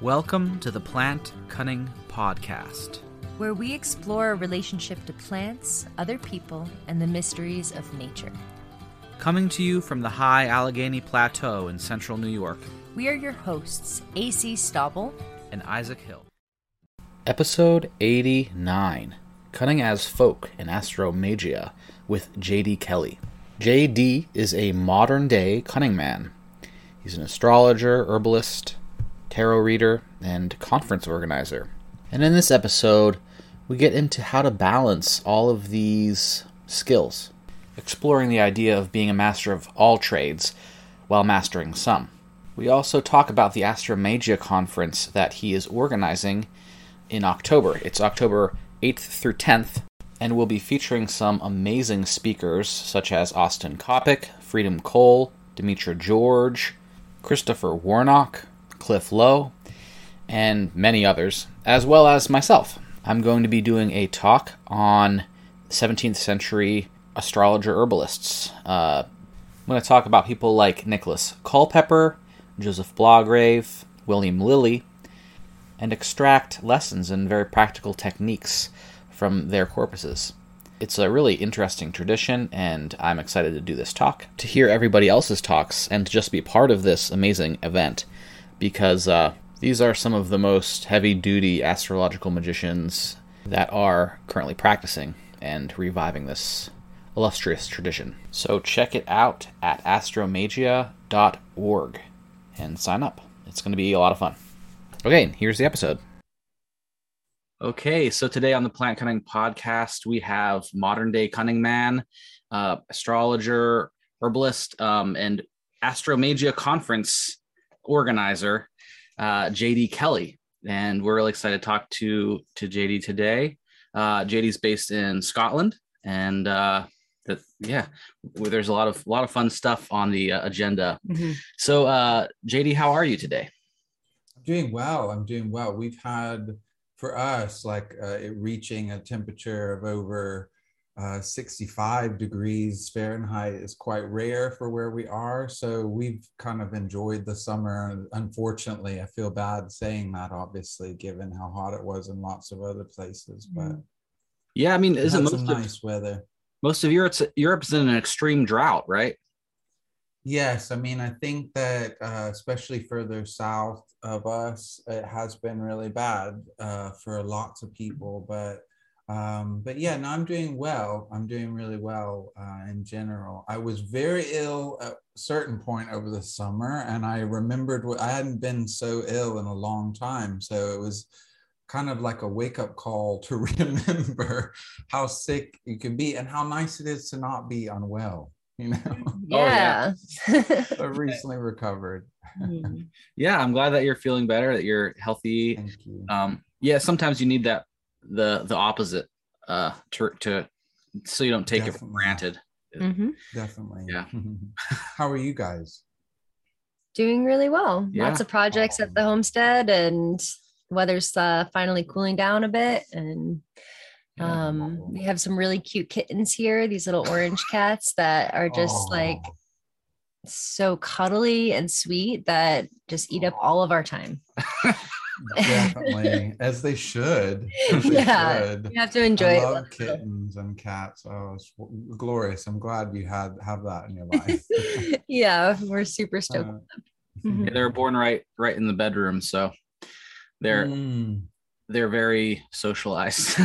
Welcome to the Plant Cunning Podcast. where we explore a relationship to plants, other people, and the mysteries of nature. Coming to you from the high Allegheny Plateau in central New York We are your hosts, AC Stauble. and Isaac Hill. Episode 89 Cunning as Folk in Astromagia with J.D. Kelly. J.D. is a modern day cunning man. He's an astrologer, herbalist, tarot reader, and conference organizer. And in this episode, we get into how to balance all of these skills, exploring the idea of being a master of all trades while mastering some. We also talk about the Astromagia conference that he is organizing in October. It's October 8th through 10th, and we'll be featuring some amazing speakers such as Austin Coppock, Freedom Cole, Demetra George, Christopher Warnock, Cliff Lowe, and many others, as well as myself. I'm going to be doing a talk on 17th century astrologer herbalists. Uh, I'm going to talk about people like Nicholas Culpeper, Joseph Blagrave, William Lilly, and extract lessons and very practical techniques from their corpuses. It's a really interesting tradition, and I'm excited to do this talk, to hear everybody else's talks, and to just be part of this amazing event, because uh, these are some of the most heavy duty astrological magicians that are currently practicing and reviving this illustrious tradition. So check it out at astromagia.org and sign up. It's going to be a lot of fun. Okay, here's the episode. Okay, so today on the Plant Cunning podcast, we have modern day cunning man, uh, astrologer, herbalist, um, and Astromagia conference organizer, uh, JD Kelly. And we're really excited to talk to, to JD today. Uh, JD's based in Scotland, and uh, that yeah, w- there's a lot of lot of fun stuff on the uh, agenda. So, uh, JD, how are you today? I'm doing well. I'm doing well. We've had for us like uh, it reaching a temperature of over uh, 65 degrees Fahrenheit is quite rare for where we are. So we've kind of enjoyed the summer. Unfortunately, I feel bad saying that, obviously, given how hot it was in lots of other places. But Yeah, I mean, isn't most some of, nice weather. most of Europe's Europe's in an extreme drought, right? Yes, I mean, I think that uh, especially further south of us, it has been really bad uh, for lots of people. But um, but yeah, no, I'm doing well. I'm doing really well uh, in general. I was very ill at a certain point over the summer, and I remembered what I hadn't been so ill in a long time. So it was kind of like a wake up call to remember how sick you can be and how nice it is to not be unwell. You know. Oh, yeah. I recently recovered. Mm. Yeah, I'm glad that you're feeling better, that you're healthy. Thank you. Um, yeah, sometimes you need that the the opposite uh to to so you don't take it for Definitely. granted. Mhm. Definitely. Yeah. How are you guys? Doing really well. Yeah. Lots of projects at the homestead, and weather's uh, finally cooling down a bit. And um, we have some really cute kittens here, these little orange cats that are just like Oh, so cuddly and sweet that just eat up all of our time. definitely as they should. As they Yeah. should. You have to enjoy I it. love kittens and cats. Oh, it's glorious. I'm glad you had have that in your life. yeah, we're super stoked. Uh, Mhm. Yeah, they're born right right in the bedroom, so they're mm, they're very socialized.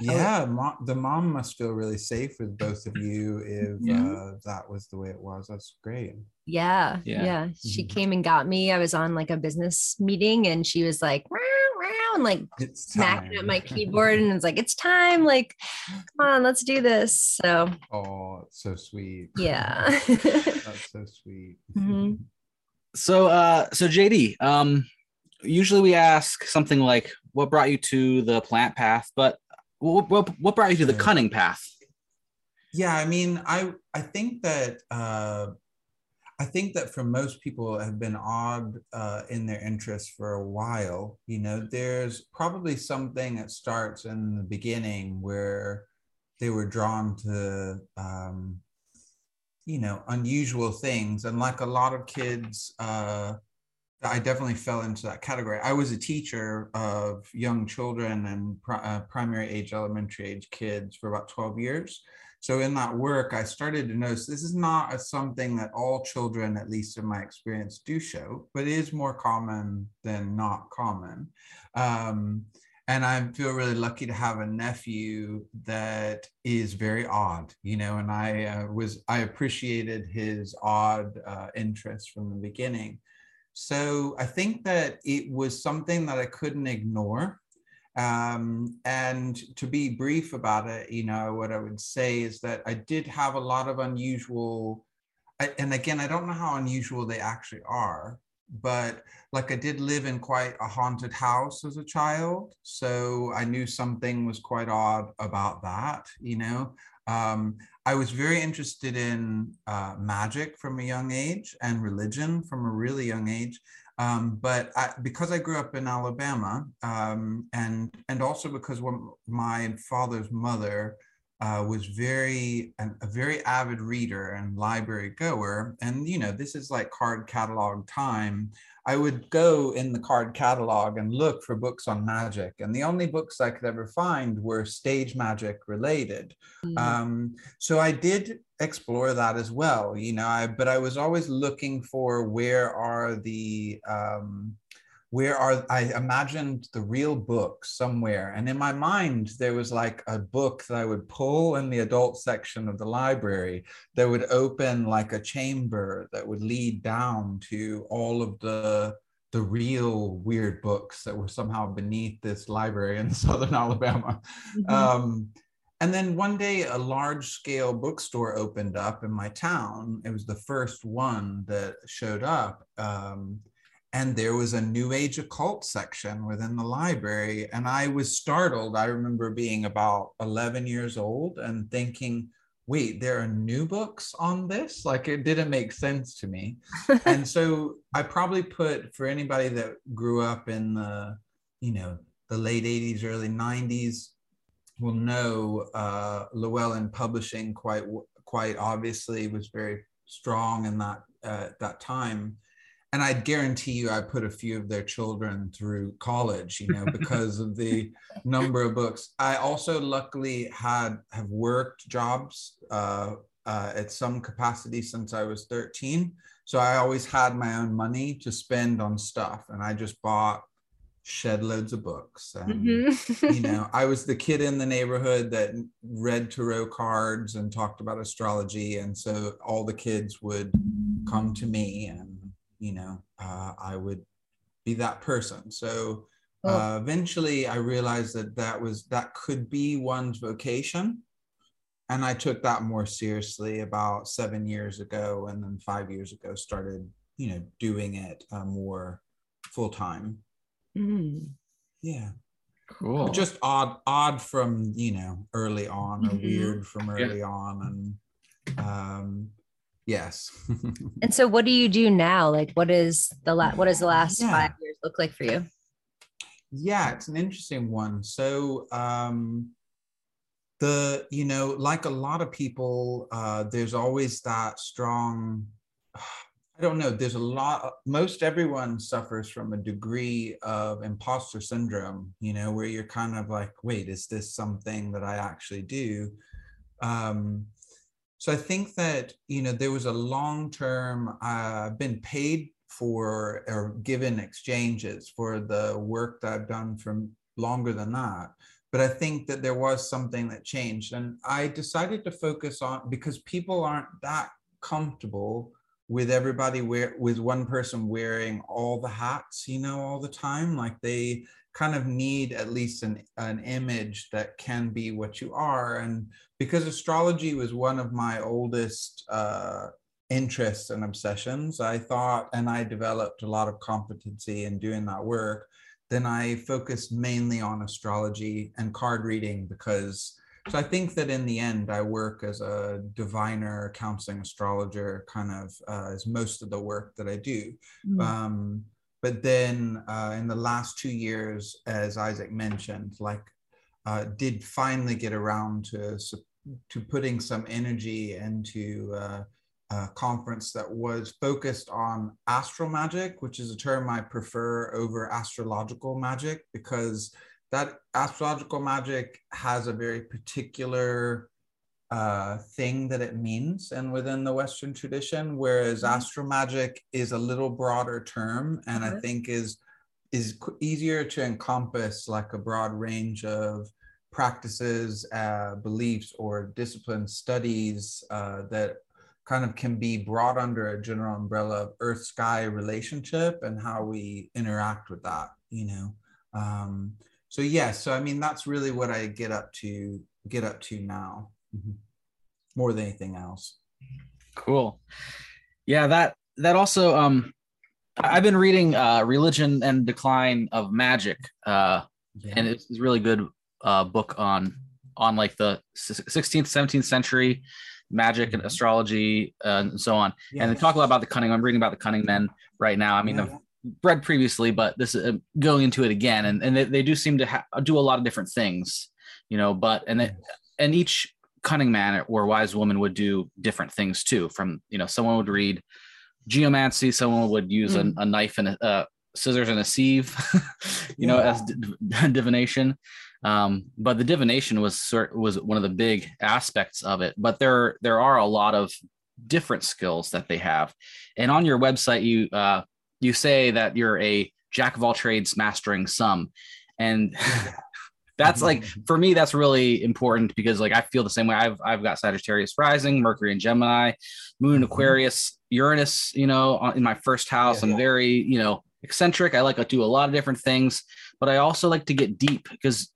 yeah, mo- the mom must feel really safe with both of you if Yeah. uh, that was the way it was. That's great. Yeah, Yeah. yeah. She Mhm. came and got me. I was on like a business meeting and she was like, "Meow, meow," and like It's smacking at my keyboard and it's like, it's time. Like, come on, let's do this. So oh, it's so sweet. yeah. That's so sweet. Mhm. so uh so JD, um usually we ask something like what brought you to the plant path, but what what, what brought you to the cunning path? Yeah, I mean, I I think that uh, I think that for most people have been odd uh, in their interest for a while. You know, there's probably something that starts in the beginning where they were drawn to um, you know unusual things and like a lot of kids uh I definitely fell into that category. I was a teacher of young children and uh, primary age, elementary age kids for about 12 years. So in that work, I started to notice this is not a, something that all children, at least in my experience, do show, but is more common than not common. Um, and I feel really lucky to have a nephew that is very odd, you know. And I uh, was I appreciated his odd uh, interest from the beginning. So I think that it was something that I couldn't ignore. Um, and to be brief about it, you know, what I would say is that I did have a lot of unusual, I, and again, I don't know how unusual they actually are, but like I did live in quite a haunted house as a child. So I knew something was quite odd about that, you know. Um, I was very interested in uh, magic from a young age and religion from a really young age. Um, but I, because I grew up in Alabama, um, and and also because my father's mother uh, was very a very avid reader and library goer, and you know this is like card catalog time. I would go in the card catalog and look for books on magic, and the only books I could ever find were stage magic related. Mm-hmm. Um, so I did explore that as well, you know. I, but I was always looking for where are the um, where are I imagined the real book somewhere. And in my mind, there was like a book that I would pull in the adult section of the library that would open like a chamber that would lead down to all of the the real weird books that were somehow beneath this library in southern Alabama. Mm-hmm. Um, and then one day, a large scale bookstore opened up in my town. It was the first one that showed up. Um, and there was a new age occult section within the library and i was startled. I remember being about 11 years old and thinking wait there are new books on this? Like it didn't make sense to me. And so i probably put for anybody that grew up in the you know the late 80s early 90s will know uh, llewellyn publishing quite quite obviously was very strong in that uh, that time and I guarantee you, I put a few of their children through college, you know, because of the number of books. I also luckily had have worked jobs uh, uh, at some capacity since I was 13. So I always had my own money to spend on stuff, and I just bought shed loads of books. And, mm-hmm. you know, I was the kid in the neighborhood that read tarot cards and talked about astrology, and so all the kids would come to me and you know, uh, I would be that person. So uh, eventually I realized that that was, that could be one's vocation. And I took that more seriously about seven years ago. And then five years ago started, you know, doing it uh, more full time. Mm. Yeah. Cool. Just odd, odd from, you know, early on or mm-hmm. weird from early yeah. on. And, um, Yes. and so what do you do now? Like what is the la- what does the last yeah. 5 years look like for you? Yeah, it's an interesting one. So um the you know like a lot of people uh there's always that strong I don't know. There's a lot. Most everyone suffers from a degree of imposter syndrome. You know, where you're kind of like, "Wait, is this something that I actually do?" Um, so I think that you know there was a long term. I've uh, been paid for or given exchanges for the work that I've done for longer than that. But I think that there was something that changed, and I decided to focus on because people aren't that comfortable with everybody wear with one person wearing all the hats, you know, all the time. Like they kind of need at least an, an image that can be what you are. And because astrology was one of my oldest uh, interests and obsessions, I thought, and I developed a lot of competency in doing that work, then I focused mainly on astrology and card reading because. So I think that in the end, I work as a diviner, counseling astrologer, kind of uh, as most of the work that I do. Mm. Um, but then uh, in the last two years, as Isaac mentioned, like uh, did finally get around to to putting some energy into uh, uh, conference that was focused on astral magic, which is a term I prefer over astrological magic because that astrological magic has a very particular uh, thing that it means and within the Western tradition, whereas mm-hmm. astral magic is a little broader term and mm-hmm. I think is is easier to encompass like a broad range of practices, uh, beliefs, or discipline studies uh, that kind of can be brought under a general umbrella of earth sky relationship and how we interact with that you know um, so yes yeah, so i mean that's really what i get up to get up to now mm-hmm. more than anything else cool yeah that that also um i've been reading uh religion and decline of magic uh yeah. and it's a really good uh book on on like the 16th 17th century magic and mm-hmm. astrology uh, and so on. Yes. And they talk a lot about the cunning. I'm reading about the cunning men right now. I mean, yeah. I've read previously, but this is uh, going into it again. And, and they, they do seem to ha- do a lot of different things, you know, but, and, they, and each cunning man or wise woman would do different things too. From, you know, someone would read geomancy, someone would use mm. a, a, knife and a, uh, scissors and a sieve, you yeah. know, as divination. Um, but the divination was sort was one of the big aspects of it. But there there are a lot of different skills that they have, and on your website you uh, you say that you're a jack of all trades, mastering some, and. That's like for me that's really important because like i feel the same way. I've i've got sagittarius rising mercury and gemini moon in mm-hmm. aquarius uranus you know in my first house. Yeah, i'm yeah. very you know eccentric. I like to do a lot of different things but i also like to get deep because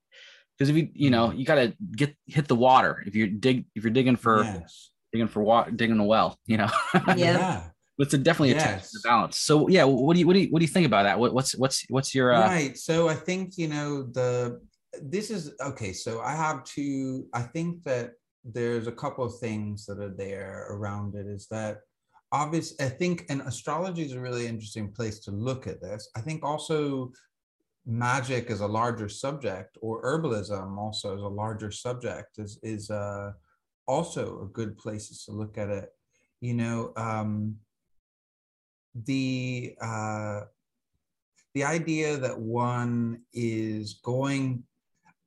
because if you you know mm-hmm. you got to get hit the water. If you dig if you're digging for yes. digging for water digging a well you know? Yeah. It's a definitely yes. a balance. So yeah what do you what do you what do you think about that? What, what's what's what's your uh... right. So i think you know the this is okay so i have to i think that there's a couple of things that are there around it is that obvious i think and astrology is a really interesting place to look at this. I think also magic is a larger subject or herbalism also is a larger subject is is uh, also a good places to look at it. You know um, the uh, the idea that one is going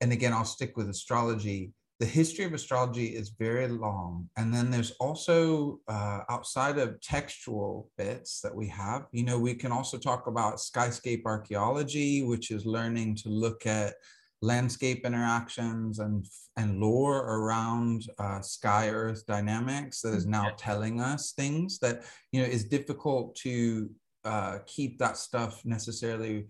and again i'll stick with astrology the history of astrology is very long. And then there's also uh, outside of textual bits that we have, you know, we can also talk about skyscape archaeology, which is learning to look at landscape interactions and and lore around uh, sky earth dynamics that is now telling us things that you know is difficult to uh, keep that stuff necessarily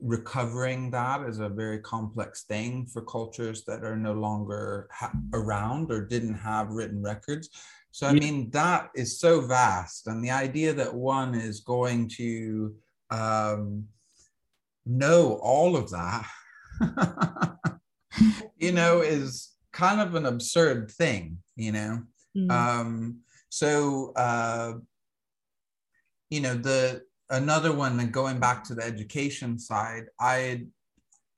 recovering that is a very complex thing for cultures that are no longer ha- around or didn't have written records. So, I mean, that is so vast. And the idea that one is going to um, know all of that, you know, is kind of an absurd thing, you know? Mm-hmm. Um, so, uh, you know, the, another one and going back to the education side i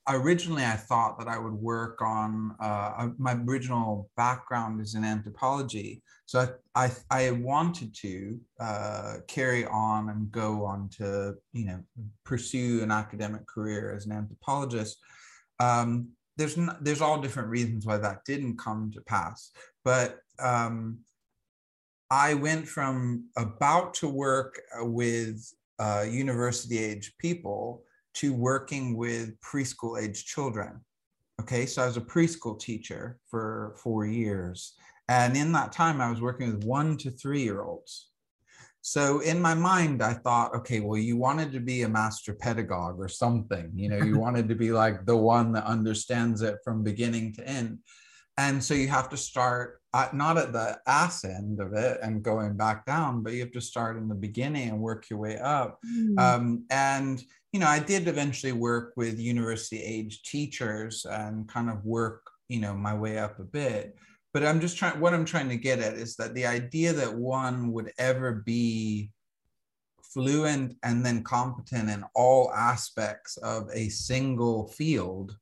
originally i thought that i would work on uh, my original background is in anthropology. So i i, I wanted to uh, carry on and go on to you know pursue an academic career as an anthropologist. Um, there's not, there's all different reasons why that didn't come to pass but um, I went from about to work uh, with uh, university age people to working with preschool age children. Okay, so I was a preschool teacher for four years. And in that time, I was working with one to three year olds. So in my mind, I thought, okay, well, you wanted to be a master pedagogue or something. You know, you wanted to be like the one that understands it from beginning to end. And so you have to start at, not at the ass end of it and going back down, but you have to start in the beginning and work your way up. Mm. Um, and you know, I did eventually work with university age teachers and kind of work, you know, my way up a bit. But I'm just trying. What I'm trying to get at is that the idea that one would ever be fluent and then competent in all aspects of a single field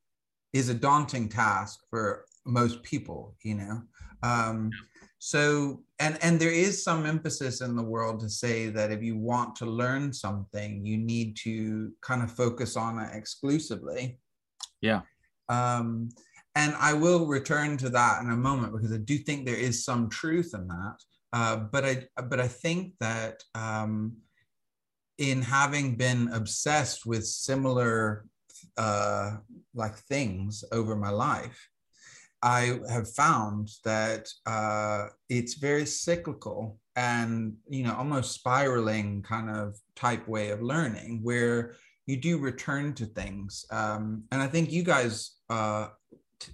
is a daunting task for most people you know? Um, so and and there is some emphasis in the world to say that if you want to learn something you need to kind of focus on it exclusively. Yeah. Um and i will return to that in a moment because i do think there is some truth in that. Uh, but i but i think that um in having been obsessed with similar uh like things over my life I have found that uh, it's very cyclical and you know almost spiraling kind of type way of learning where you do return to things. Um, and i think you guys uh,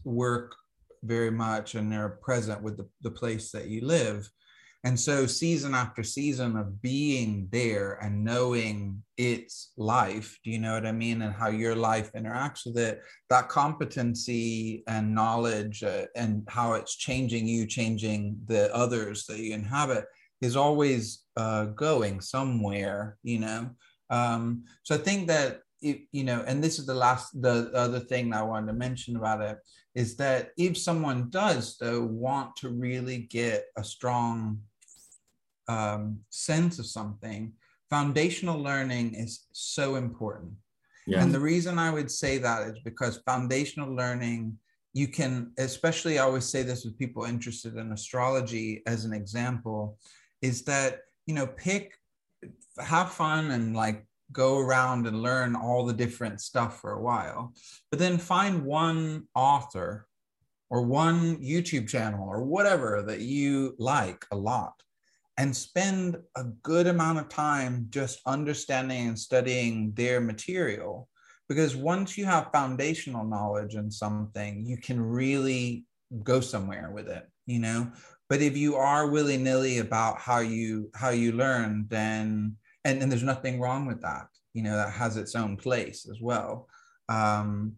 work very much and are present with the, the place that you live and so, season after season of being there and knowing its life, do you know what I mean? And how your life interacts with it, that competency and knowledge uh, and how it's changing you, changing the others that you inhabit is always uh, going somewhere, you know? Um, so, I think that, you know, and this is the last, the other thing that I wanted to mention about it is that if someone does, though, want to really get a strong um, sense of something, foundational learning is so important. Yeah. And the reason I would say that is because foundational learning, you can, especially I always say this with people interested in astrology as an example, is that, you know, pick, have fun and like go around and learn all the different stuff for a while, but then find one author or one YouTube channel or whatever that you like a lot and spend a good amount of time just understanding and studying their material. Because once you have foundational knowledge in something, you can really go somewhere with it, you know. But if you are willy nilly about how you how you learn, then and, and there's nothing wrong with that, you know, that has its own place as well. Um,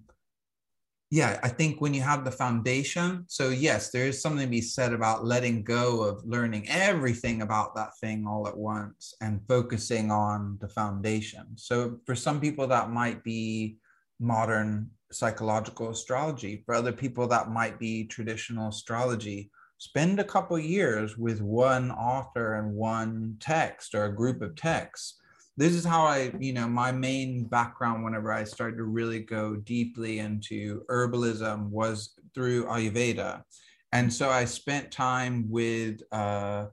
yeah, I think when you have the foundation, so yes, there is something to be said about letting go of learning everything about that thing all at once and focusing on the foundation. So for some people, that might be modern psychological astrology. For other people, that might be traditional astrology. Spend a couple years with one author and one text or a group of texts this is how I, you know, my main background whenever I started to really go deeply into herbalism was through Ayurveda. And so I spent time with uh,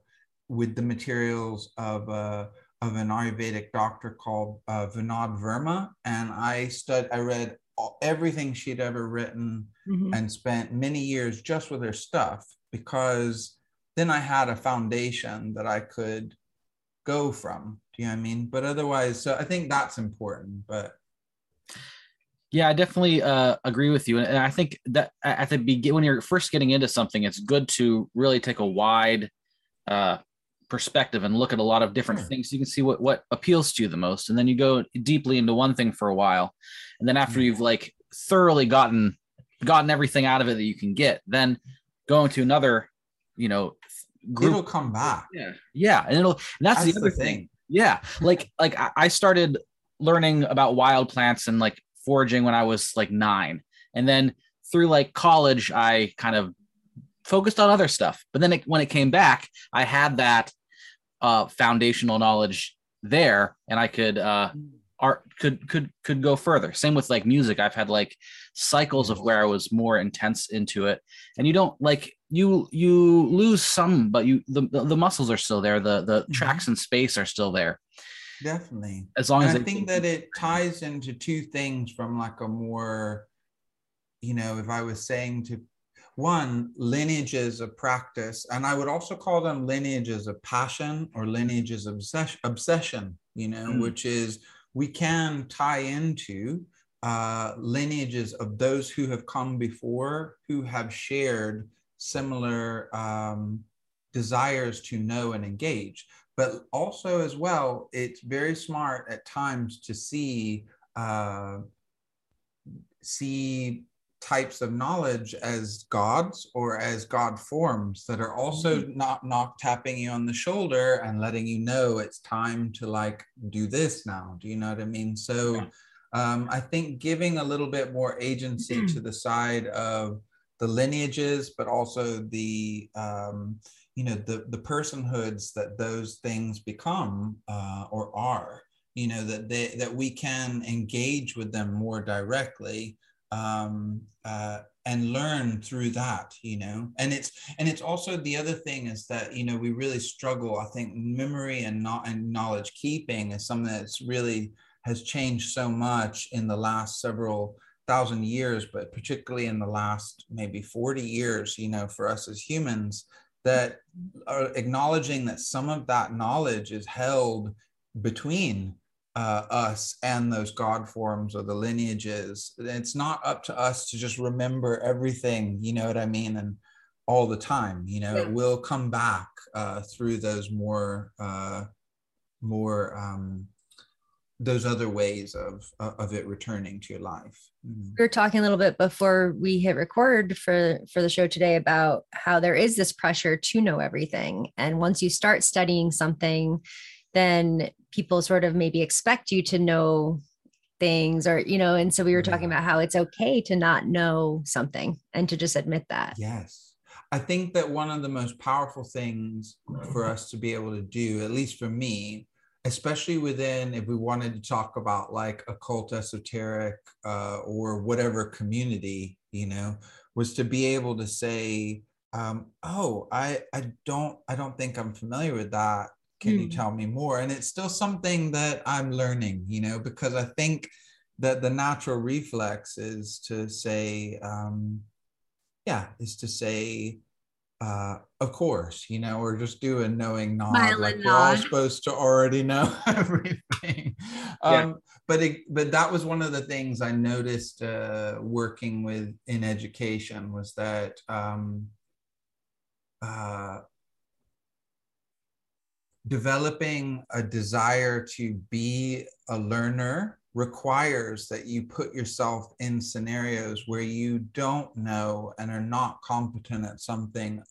with the materials of uh, of an Ayurvedic doctor called uh, Vinod Verma, and I stud I read all, everything she'd ever written mm-hmm. and spent many years just with her stuff because then I had a foundation that I could go from. Do you know what I mean? But otherwise, so I think that's important. But yeah, I definitely uh, agree with you, and I think that at the beginning, when you're first getting into something, it's good to really take a wide uh, perspective and look at a lot of different things. So you can see what what appeals to you the most, and then you go deeply into one thing for a while, and then after mm-hmm. you've like thoroughly gotten gotten everything out of it that you can get, then going to another, you know, group. It'll come back. Yeah, yeah, and it'll. And that's, that's the other the thing. thing. Yeah, like like I started learning about wild plants and like foraging when I was like nine, and then through like college, I kind of focused on other stuff. But then it, when it came back, I had that uh, foundational knowledge there, and I could uh, art could could could go further. Same with like music. I've had like cycles of where I was more intense into it, and you don't like you you lose some, but you the the muscles are still there. The the mm-hmm. tracks in space are still there. Definitely. As long and as I think that it ties into two things from like a more, you know, if I was saying to one lineages of practice and i would also call them lineages of passion or lineages of obsession, obsession you know mm. which is we can tie into uh, lineages of those who have come before who have shared similar um, desires to know and engage. But also, as well, it's very smart at times to see uh, see types of knowledge as gods or as god forms that are also mm-hmm. not not tapping you on the shoulder and letting you know it's time to like do this now do you know what i mean so um, i think giving a little bit more agency to the side of the lineages, but also the um, you know the the personhoods that those things become uh, or are. You know that they that we can engage with them more directly um, uh, and learn through that you know and it's and it's also the other thing is that you know we really struggle i think memory and not and knowledge keeping is something that's really has changed so much in the last several thousand years, but particularly in the last maybe 40 years, you know, for us as humans, that are acknowledging that some of that knowledge is held between uh, us and those God forms or the lineages. It's not up to us to just remember everything, you know what I mean? And all the time, you know, yeah. it will come back uh, through those more, uh, more, um, those other ways of uh, of it returning to your life. Mm-hmm. we were talking a little bit before we hit record for for the show today about how there is this pressure to know everything. And once you start studying something then people sort of maybe expect you to know things or you know and so we were talking about how it's okay to not know something and to just admit that. Yes. I think that one of the most powerful things for us to be able to do at least for me especially within if we wanted to talk about like occult esoteric uh, or whatever community you know was to be able to say um, oh i i don't i don't think i'm familiar with that can mm. you hmm. tell me more and it's still something that i'm learning you know because i think that the natural reflex is to say um, yeah is to say uh, of course, you know, or just do a knowing nod, Smile like we're all supposed to already know everything. Um, yeah. But it, but that was one of the things I noticed uh, working with in education was that um, uh, developing a desire to be a learner requires that you put yourself in scenarios where you don't know and are not competent at something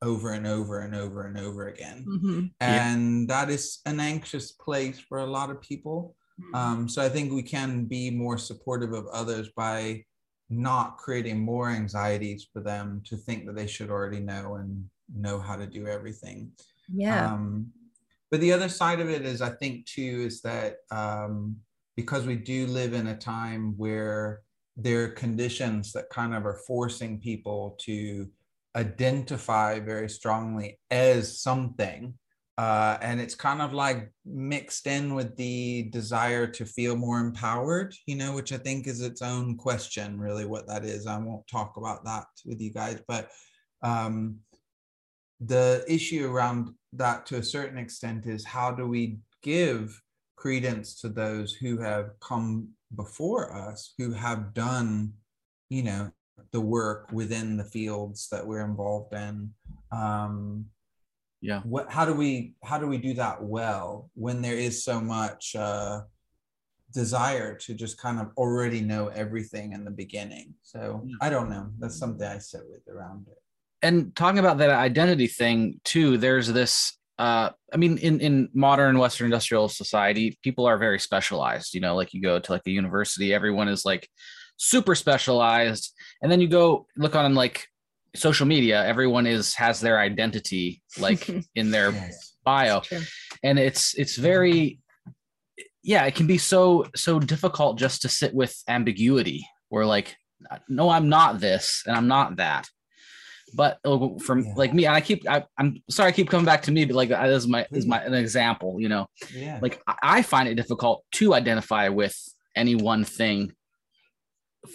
over and over and over and over again. Mm-hmm. And yeah. that is an anxious place for a lot of people. Mm-hmm. Um, so I think we can be more supportive of others by not creating more anxieties for them to think that they should already know and know how to do everything. Yeah. Um, but the other side of it is, I think, too, is that um, because we do live in a time where there are conditions that kind of are forcing people to identify very strongly as something uh, and it's kind of like mixed in with the desire to feel more empowered you know which i think is its own question really what that is. I won't talk about that with you guys but um, the issue around that to a certain extent is how do we give credence to those who have come before us, who have done, you know, the work within the fields that we're involved in. Um, yeah. What? How do we? How do we do that well when there is so much uh, desire to just kind of already know everything in the beginning? So yeah. I don't know. That's something I sit with around it. And talking about that identity thing too, there's this uh, I mean, in in modern Western industrial society, people are very specialized. You know, like you go to like a university, everyone is like super specialized, and then you go look on like social media, everyone is has their identity like in their yes, bio, and it's it's very yeah, it can be so so difficult just to sit with ambiguity. Where like, no, I'm not this, and I'm not that but from yeah. like me and i keep I, am sorry i keep coming back to me but like that is my is my an example you know? Yeah. Like i find it difficult to identify with any one thing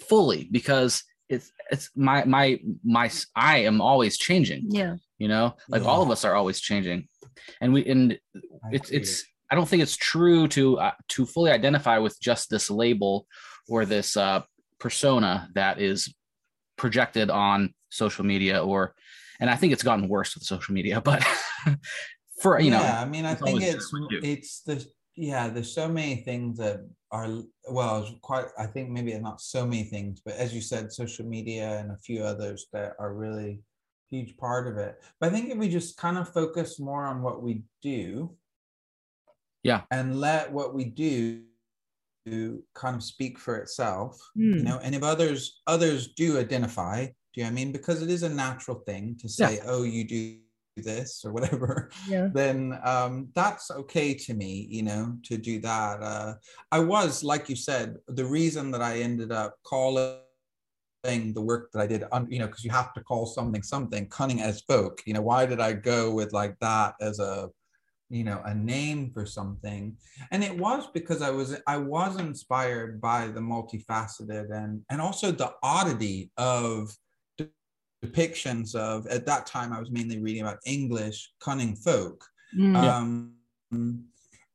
fully because it's it's my my my i am always changing yeah. you know? Like yeah. all of us are always changing. And we and it's it's i don't think it's true to uh, to fully identify with just this label or this uh persona that is projected on social media or and I think it's gotten worse with social media, but for you yeah, know, I mean, I think it's it's the yeah, there's so many things that are well, quite. I think maybe not so many things, but as you said, social media and a few others that are really huge part of it. But I think if we just kind of focus more on what we do, yeah, and let what we do kind of speak for itself, mm. you hmm. know, and if others others do identify Do you know I mean? Because it is a natural thing to say, Yeah. oh, you do this or whatever, Yeah. then um, that's okay to me, you know, to do that. Uh, I was, like you said, the reason that I ended up calling the work that I did, un, you know, because you have to call something something cunning as folk. You know, why did I go with like that as a, you know, a name for something? And it was because I was I was inspired by the multifaceted and and also the oddity of depictions of at that time I was mainly reading about English cunning folk. Mm. Um,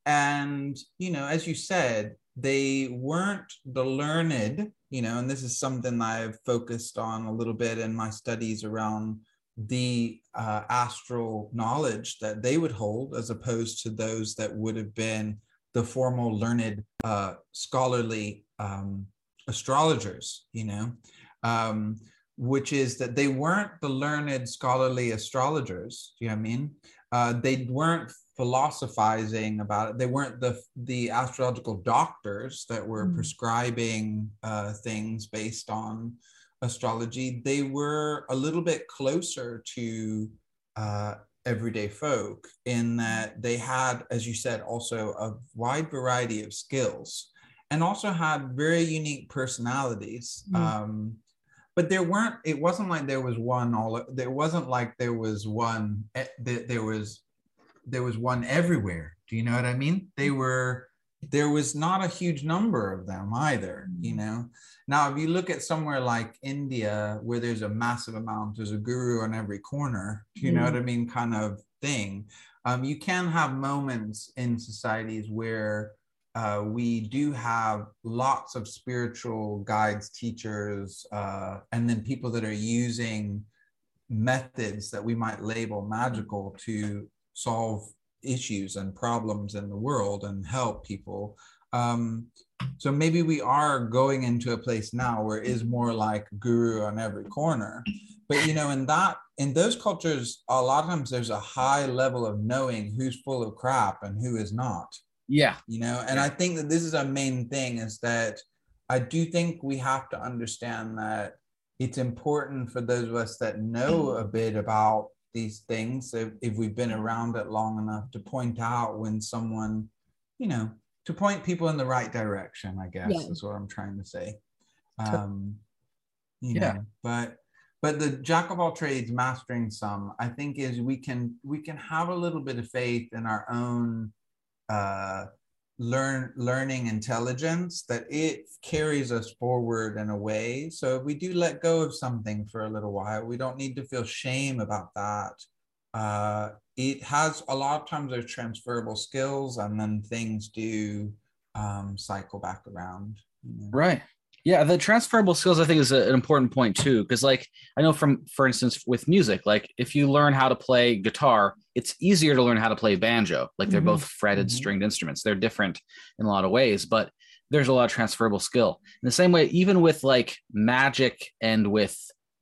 and you know, as you said, they weren't the learned, you know, and this is something I've focused on a little bit in my studies around the uh, astral knowledge that they would hold, as opposed to those that would have been the formal learned uh, scholarly um, astrologers, you know, um, which is that they weren't the learned scholarly astrologers. Do you know what I mean? Uh, they weren't philosophizing about it. They weren't the the astrological doctors that were Mm. prescribing uh, things based on astrology. They were a little bit closer to uh, everyday folk in that they had, as you said, also a wide variety of skills and also had very unique personalities. Mm. Um, but there weren't, it wasn't like there was one all, there wasn't like there was one, eh, there, there was, there was one everywhere. Do you know what I mean? They were, there was not a huge number of them either, you know? Now, if you look at somewhere like India, where there's a massive amount, there's a guru on every corner, do you know what I mean? Kind of thing. Um, you can have moments in societies where uh, we do have lots of spiritual guides, teachers, uh, and then people that are using methods that we might label magical to solve issues and problems in the world and help people. Um, so maybe we are going into a place now where it is more like guru on every corner. But you know, in that in those cultures, a lot of times there's a high level of knowing who's full of crap and who is not Yeah. you know and i think that this is our main thing is that i do think we have to understand that it's important for those of us that know a bit about these things if, if we've been around it long enough to point out when someone you know to point people in the right direction i guess Yeah. is what i'm trying to say um you Yeah. know but but the jack of all trades mastering some i think is we can we can have a little bit of faith in our own uh, learn learning intelligence that it carries us forward in a way. So if we do let go of something for a little while, we don't need to feel shame about that. Uh, it has a lot of times there's transferable skills, and then things do um, cycle back around. you know. Right. Yeah, the transferable skills I think is a- an important point too, because like I know from, for instance, with music, like if you learn how to play guitar, it's easier to learn how to play banjo. Like they're Mhm. both fretted Mhm. stringed instruments. They're different in a lot of ways, but there's a lot of transferable skill. In the same way, even with like magic and with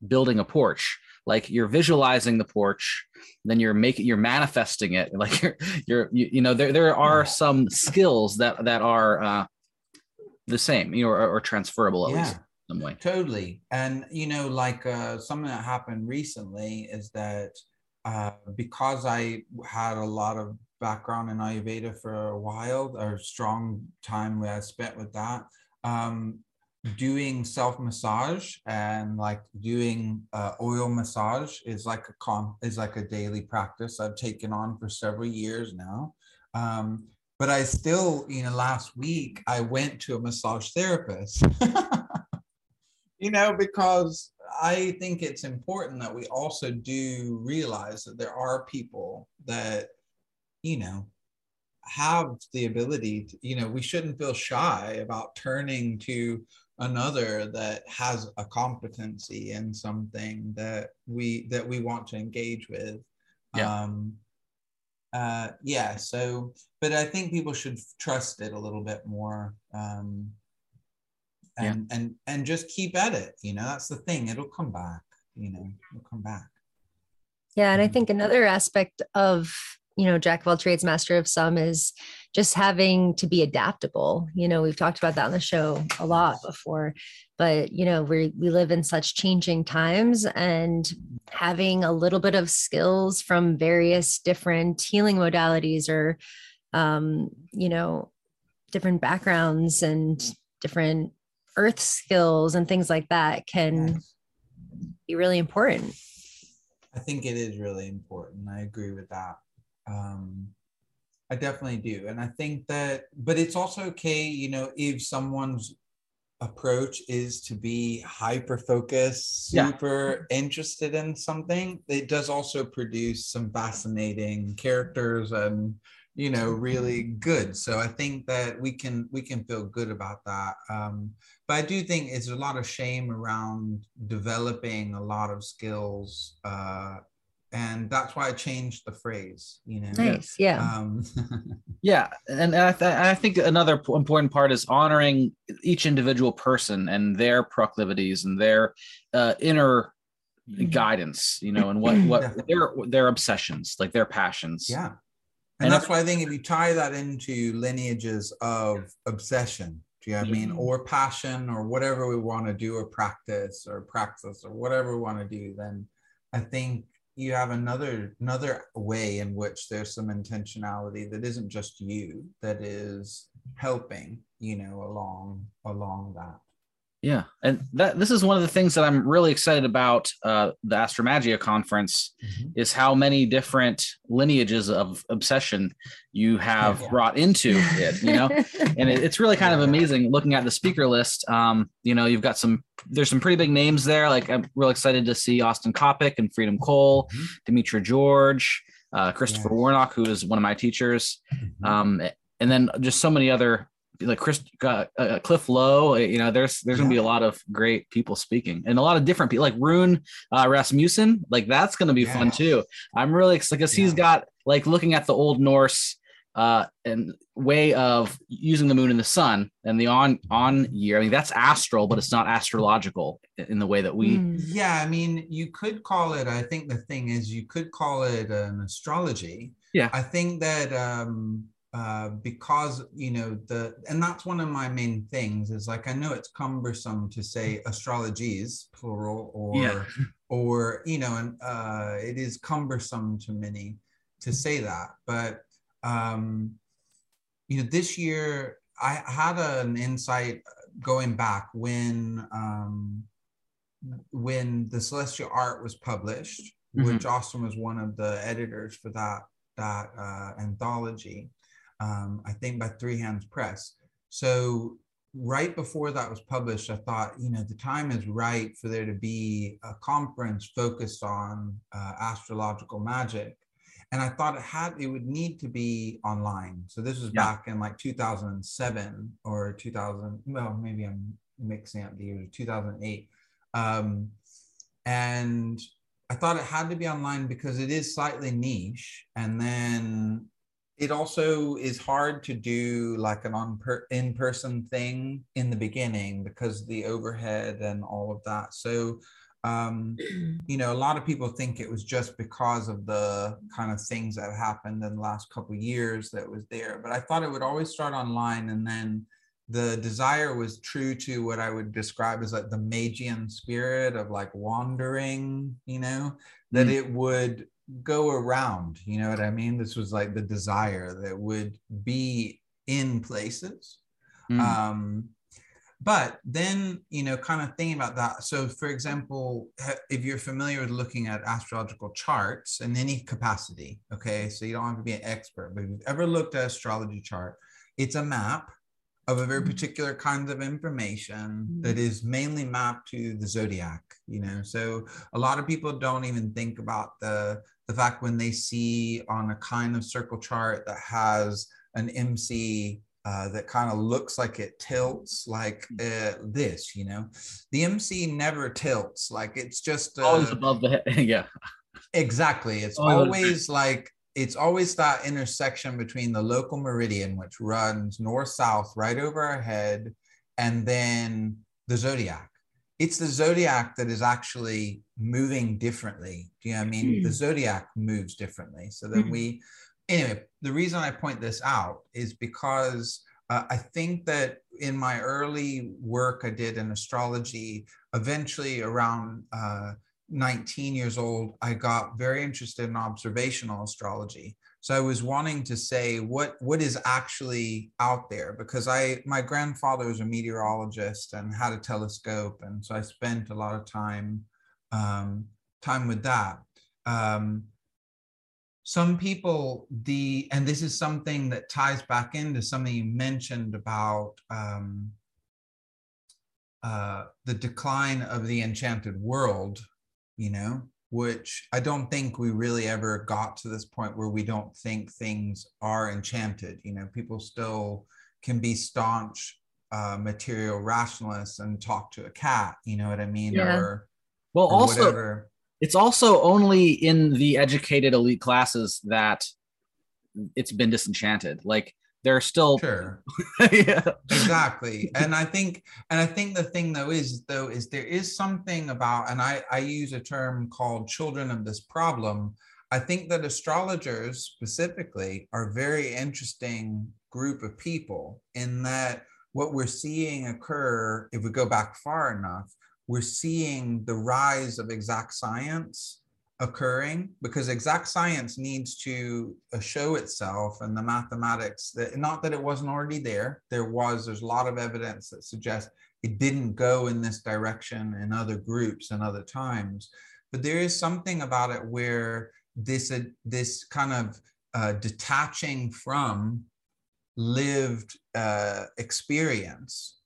building a porch, like you're visualizing the porch, then you're making you're manifesting it. Like you're you're you, you know there there are some skills that that are uh, the same, you know, or, or transferable at least Yeah. in some way. Totally. And, you know, like uh, something that happened recently is that uh, because I had a lot of background in Ayurveda for a while, or strong time where I spent with that, um, doing self massage and like doing uh, oil massage is like a con is like a daily practice I've taken on for several years now. Um, but I still, you know, last week I went to a massage therapist. you know, because I think it's important that we also do realize that there are people that, you know, have the ability to, you know, we shouldn't feel shy about turning to another that has a competency in something that we that we want to engage with. Yeah. Um uh yeah, so but I think people should trust it a little bit more. Um Yeah. and and and just keep at it you know that's the thing it'll come back you know it'll come back Yeah. And I Mhm. think another aspect of, you know, jack of all trades, master of some is just having to be adaptable. You know, we've talked about that on the show a lot before, but you know, we we live in such changing times and having a little bit of skills from various different healing modalities or um, you know, different backgrounds and different earth skills and things like that can be really important. I think it is really important. I agree with that. Um, I definitely do. And I think that, but it's also okay, you know, if someone's approach is to be hyper focused, super yeah. interested in something, it does also produce some fascinating characters and you know really good so i think that we can we can feel good about that um, but i do think it's a lot of shame around developing a lot of skills uh, and that's why i changed the phrase you know nice yeah um, yeah and I, th- I think another important part is honoring each individual person and their proclivities and their uh, inner mm-hmm. guidance you know and what what yeah. their their obsessions like their passions yeah and, that's why I think if you tie that into lineages of obsession, do you know what I mean? Mm-hmm. Or passion or whatever we want to do or practice or practice or whatever we want to do, then I think you have another another way in which there's some intentionality that isn't just you, that is helping, you know, along along that. Yeah, and that this is one of the things that I'm really excited about uh, the Astromagia conference mm-hmm. is how many different lineages of obsession you have yeah. brought into it. You know, and it, it's really kind of amazing looking at the speaker list. Um, you know, you've got some there's some pretty big names there. Like I'm real excited to see Austin Coppock and Freedom Cole, mm-hmm. Demetra George, uh, Christopher yes. Warnock, who is one of my teachers, mm-hmm. um, and then just so many other like Chris uh, uh, Cliff Lowe. You know, there's there's gonna be a lot of great people speaking and a lot of different people like Rune uh, Rasmussen. Like that's gonna be yeah. fun too. I'm really excited because yeah. he's got like looking at the old Norse uh and way of using the moon and the sun and the on on year i mean that's astral but it's not astrological in the way that we hmm. yeah i mean you could call it i think the thing is you could call it an astrology yeah i think that um uh, because you know the and that's one of my main things is like I know it's cumbersome to say astrologies plural or yeah. or you know and uh, it is cumbersome to many to say that but um, you know this year I had an insight going back when um, when the celestial art was published mm-hmm. which Austin was one of the editors for that that uh, anthology um, I think by Three Hands Press. So right before that was published, I thought, you know, the time is right for there to be a conference focused on uh, astrological magic. And I thought it had, it would need to be online. So this was yeah. back in like 2007 or 2000, well, maybe I'm mixing up the years, 2008. Um, and I thought it had to be online because it is slightly niche. And then it also is hard to do like an on per, in-person thing in the beginning because the overhead and all of that so um, you know a lot of people think it was just because of the kind of things that happened in the last couple years that was there but i thought it would always start online and then the desire was true to what i would describe as like the magian spirit of like wandering you know that mm. it would go around you know what i mean? This was like the desire that would be in places. Mm. um but then you know kind of thinking about that so for example if you're familiar with looking at astrological charts in any capacity okay? So you don't have to be an expert but if you've ever looked at astrology chart it's a map of a very particular kind of information that mm-hmm. mainly mapped to the zodiac you know so a lot of people don't even think about the the fact when they see on a kind of circle chart that has an MC uh, that kind of looks like it tilts like hmm. uh, this, you know, the MC never tilts. Like it's just uh, always above the head. yeah, exactly. It's always like it's always that intersection between the local meridian, which runs north south right over our head, and then the zodiac it's the zodiac that is actually moving differently. Do you know what I mean? Mm. The zodiac moves differently. So then mm. we anyway, the reason I point this out is because uh, I think that in my early work I did in astrology, eventually around uh, 19 years old, I got very interested in observational astrology. So I was wanting to say what what is actually out there because I my grandfather was a meteorologist and had a telescope, and so I spent a lot of time um, time with that. Um, some people the and this is something that ties back into something you mentioned about um, uh, the decline of the enchanted world you know which i don't think we really ever got to this point where we don't think things are enchanted you know people still can be staunch uh, material rationalists and talk to a cat you know what i mean? Yeah. or well or also whatever. it's also only in the educated elite classes that it's been disenchanted. Like they're still sure. Yeah. Exactly. And i think and i think the thing though is though is there is something about and i i use a term called children of this problem. I think that astrologers specifically are very interesting group of people in that what we're seeing occur if we go back far enough we're seeing the rise of exact science occurring because exact science needs to uh, show itself and the mathematics that not that it wasn't already there there was there's a lot of evidence that suggests it didn't go in this direction in other groups and other times but there is something about it where this uh, this kind of uh, detaching from lived uh, experience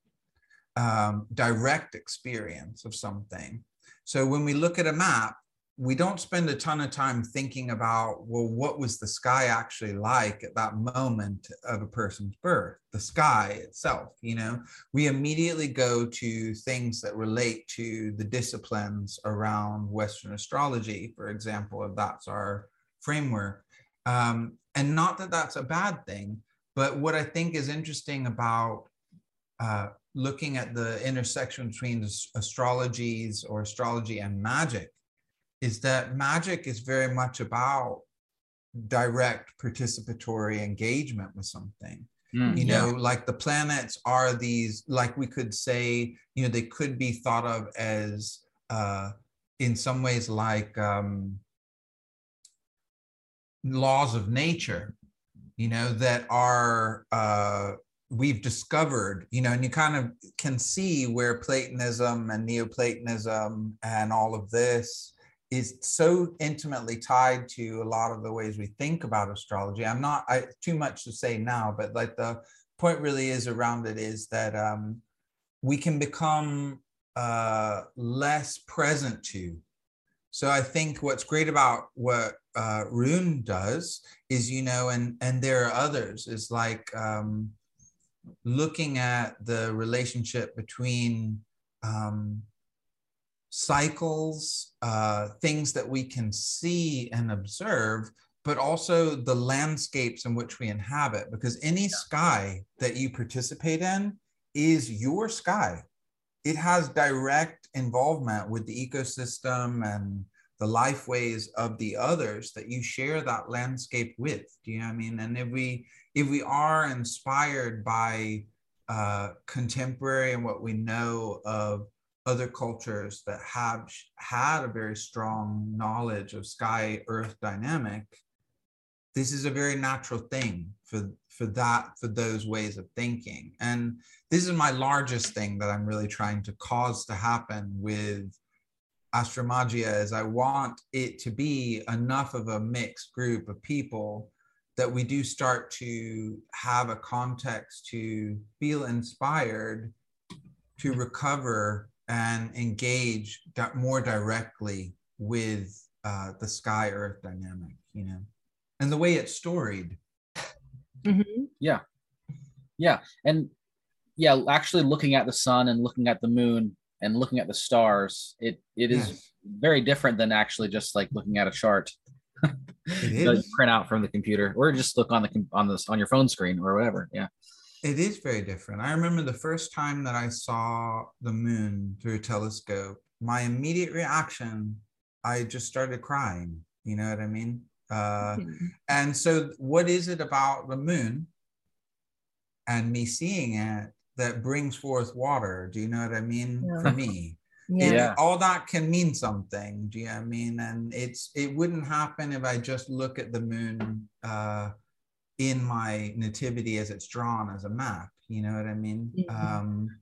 um, direct experience of something. So when we look at a map, we don't spend a ton of time thinking about, well, what was the sky actually like at that moment of a person's birth, the sky itself, you know? We immediately go to things that relate to the disciplines around Western astrology, for example, if that's our framework. Um, and not that that's a bad thing, but what I think is interesting about uh, looking at the intersection between astrologies or astrology and magic is that magic is very much about direct participatory engagement with something mm, you know yeah. like the planets are these like we could say you know they could be thought of as uh in some ways like um laws of nature you know that are uh we've discovered, you know, and you kind of can see where Platonism and Neoplatonism and all of this is so intimately tied to a lot of the ways we think about astrology. I'm not I, too much to say now, but like the point really is around it is that um, we can become uh, less present to. So I think what's great about what uh, Rune does is, you know, and and there are others is like um, looking at the relationship between um, cycles, uh, things that we can see and observe, but also the landscapes in which we inhabit. Because any sky that you participate in is your sky. It has direct involvement with the ecosystem and the life ways of the others that you share that landscape with. Do you know what I mean? And if we if we are inspired by uh, contemporary and what we know of other cultures that have had a very strong knowledge of sky earth dynamic this is a very natural thing for for that for those ways of thinking. And this is my largest thing that i'm really trying to cause to happen with astromagia is i want it to be enough of a mixed group of people that we do start to have a context to feel inspired to recover and engage more directly with uh, the sky earth dynamic you know and the way it's storied. Mm-hmm. yeah. Yeah and yeah actually looking at the sun and looking at the moon and looking at the stars it it is yes. very different than actually just like looking at a chart. Print out from the computer or just look on the on this on your phone screen or whatever yeah it is very different i remember the first time that i saw the moon through a telescope my immediate reaction i just started crying you know what i mean Uh, and so, what is it about the moon and me seeing it that brings forth water? Do you know what I mean? Yeah. For me, Yeah. All that can mean something. Do you know what I mean? And it's it wouldn't happen if I just look at the moon uh, in my nativity as it's drawn as a map. You know what I mean? Mhm. Um,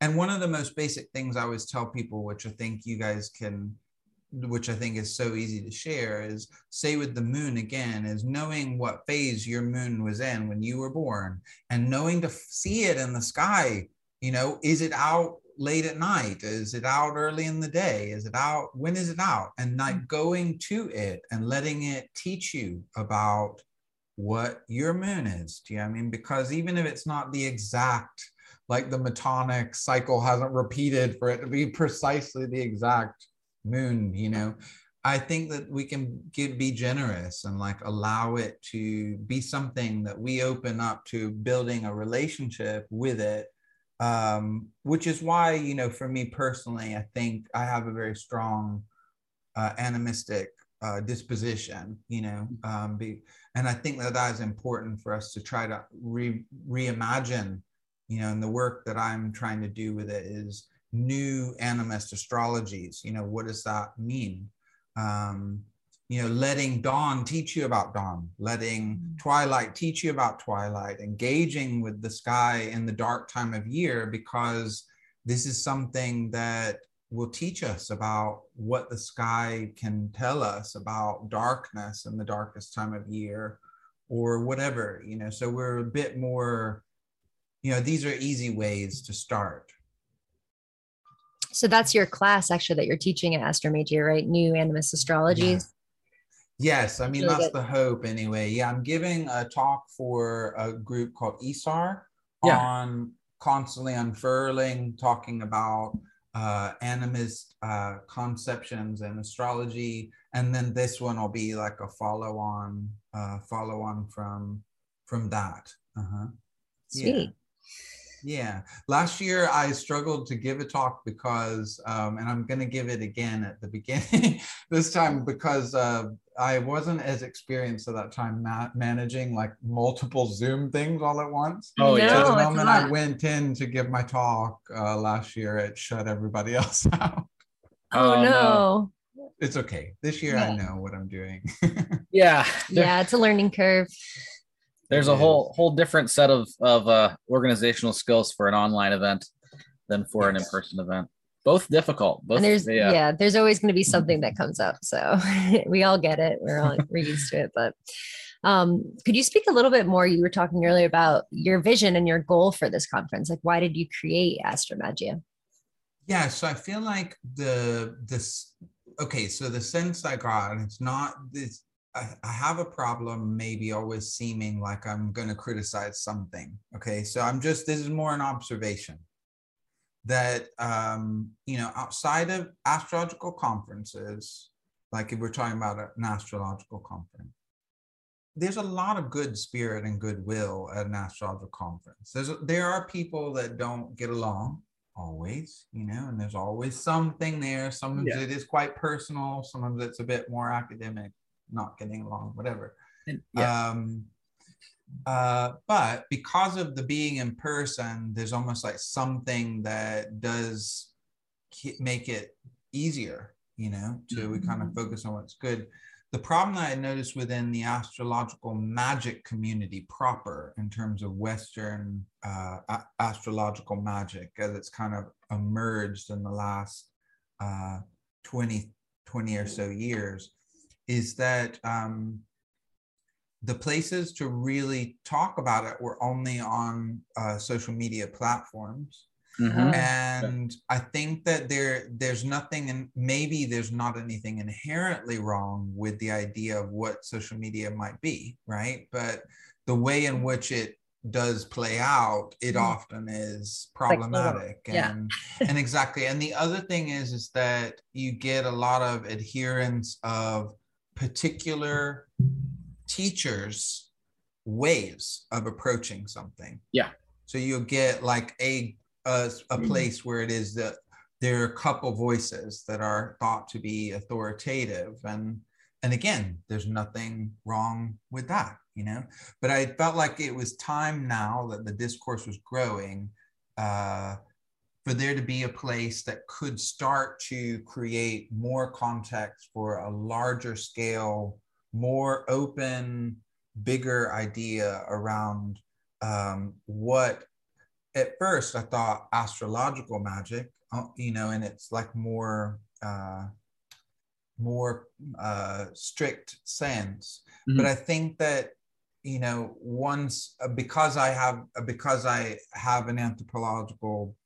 and one of the most basic things I always tell people, which I think you guys can, which I think is so easy to share, is say with the moon again, is knowing what phase your moon was in when you were born and knowing to f- see it in the sky. You know, is it out late at night? Is it out early in the day? Is it out? When is it out? And like going to it and letting it teach you about what your moon is. Do you know I mean? Because even if it's not the exact, like the metonic cycle hasn't repeated for it to be precisely the exact moon, you know, I think that we can give, be generous and like allow it to be something that we open up to building a relationship with it. Um, which is why, you know, for me personally, I think I have a very strong uh, animistic uh, disposition, you know, um, be, and I think that that is important for us to try to re, reimagine, you know, and the work that I'm trying to do with it is new animist astrologies. You know, what does that mean? Um, you know, letting dawn teach you about dawn, letting twilight teach you about twilight, engaging with the sky in the dark time of year, because this is something that will teach us about what the sky can tell us about darkness in the darkest time of year or whatever you know so we're a bit more you know these are easy ways to start So that's your class actually that you're teaching at Astromagia, right? New animist astrologies. yes i mean Really that's good. the hope anyway yeah i'm giving a talk for a group called ISAR Yeah. on constantly unfurling talking about uh, animist uh, conceptions and astrology, and then this one will be like a follow on, uh, follow on from from that. Uh-huh. Sweet. Yeah. Last year I struggled to give a talk because, um, and I'm going to give it again at the beginning this time because uh, I wasn't as experienced at that time ma- managing like multiple Zoom things all at once. Oh, yeah. So No, the it's moment I went in to give my talk uh, last year, it shut everybody else out. Oh, Oh, no. no. It's okay. This year I know what I'm doing. Yeah. Yeah, it's a learning curve. There's It a whole is. whole different set of of uh, organizational skills for an online event than for an in-person event. Both difficult. Both and there's yeah. yeah. there's always going to be something that comes up. So we all get it. We're all we're used to it. But um, could you speak a little bit more? You were talking earlier about your vision and your goal for this conference. Like, why did you create Astromagia? Yeah, so I feel like the this okay, so the sense I got, and it's not this I, I have a problem maybe always seeming like I'm gonna criticize something. Okay, so I'm just this is more an observation that um, you know, outside of astrological conferences, like if we're talking about an astrological conference, there's a lot of good spirit and goodwill at an astrological conference. There's there are people that don't get along always, you know, and there's always something there. Sometimes Yeah. it is quite personal, sometimes it's a bit more academic, not getting along, whatever. Yeah. Um, uh, but because of the being in person, there's almost like something that does make it easier, you know, to we kind of focus on what's good. The problem that I noticed within the astrological magic community proper, in terms of Western uh, a- astrological magic, as it's kind of emerged in the last uh, 20, 20 or so years, is that um, the places to really talk about it were only on uh, social media platforms Mhm. and i think that there there's nothing and maybe there's not anything inherently wrong with the idea of what social media might be right but the way in which it does play out it Mhm. often is Like little- problematic yeah. and and exactly and the other thing is is that you get a lot of adherence of particular teachers ways of approaching something Yeah. so you'll get like a a, a Mhm. place where it is that there are a couple voices that are thought to be authoritative and and again, there's nothing wrong with that, you know. But I felt like it was time now that the discourse was growing uh, for there to be a place that could start to create more context for a larger scale, more open, bigger idea around um, what at first I thought astrological magic, uh, you know, and it's like more uh, more uh, strict sense. Mm-hmm. But I think that you know once uh, because I have uh, because I have an anthropological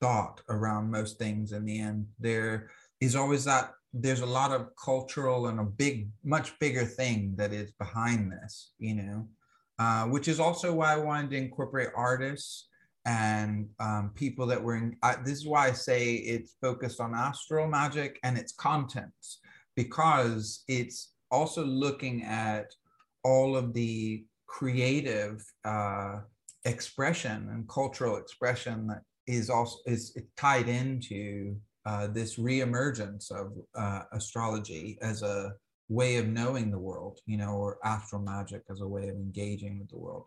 thought around most things in the end, there is always that there's a lot of cultural and a big much bigger thing that is behind this you know? Uh, which is also why i wanted to incorporate artists and um, people that were in I, this is why i say it's focused on astral magic and its contents because it's also looking at all of the creative uh, expression and cultural expression that is also is tied into uh, this reemergence of uh, astrology as a way of knowing the world, you know, or astral magic as a way of engaging with the world.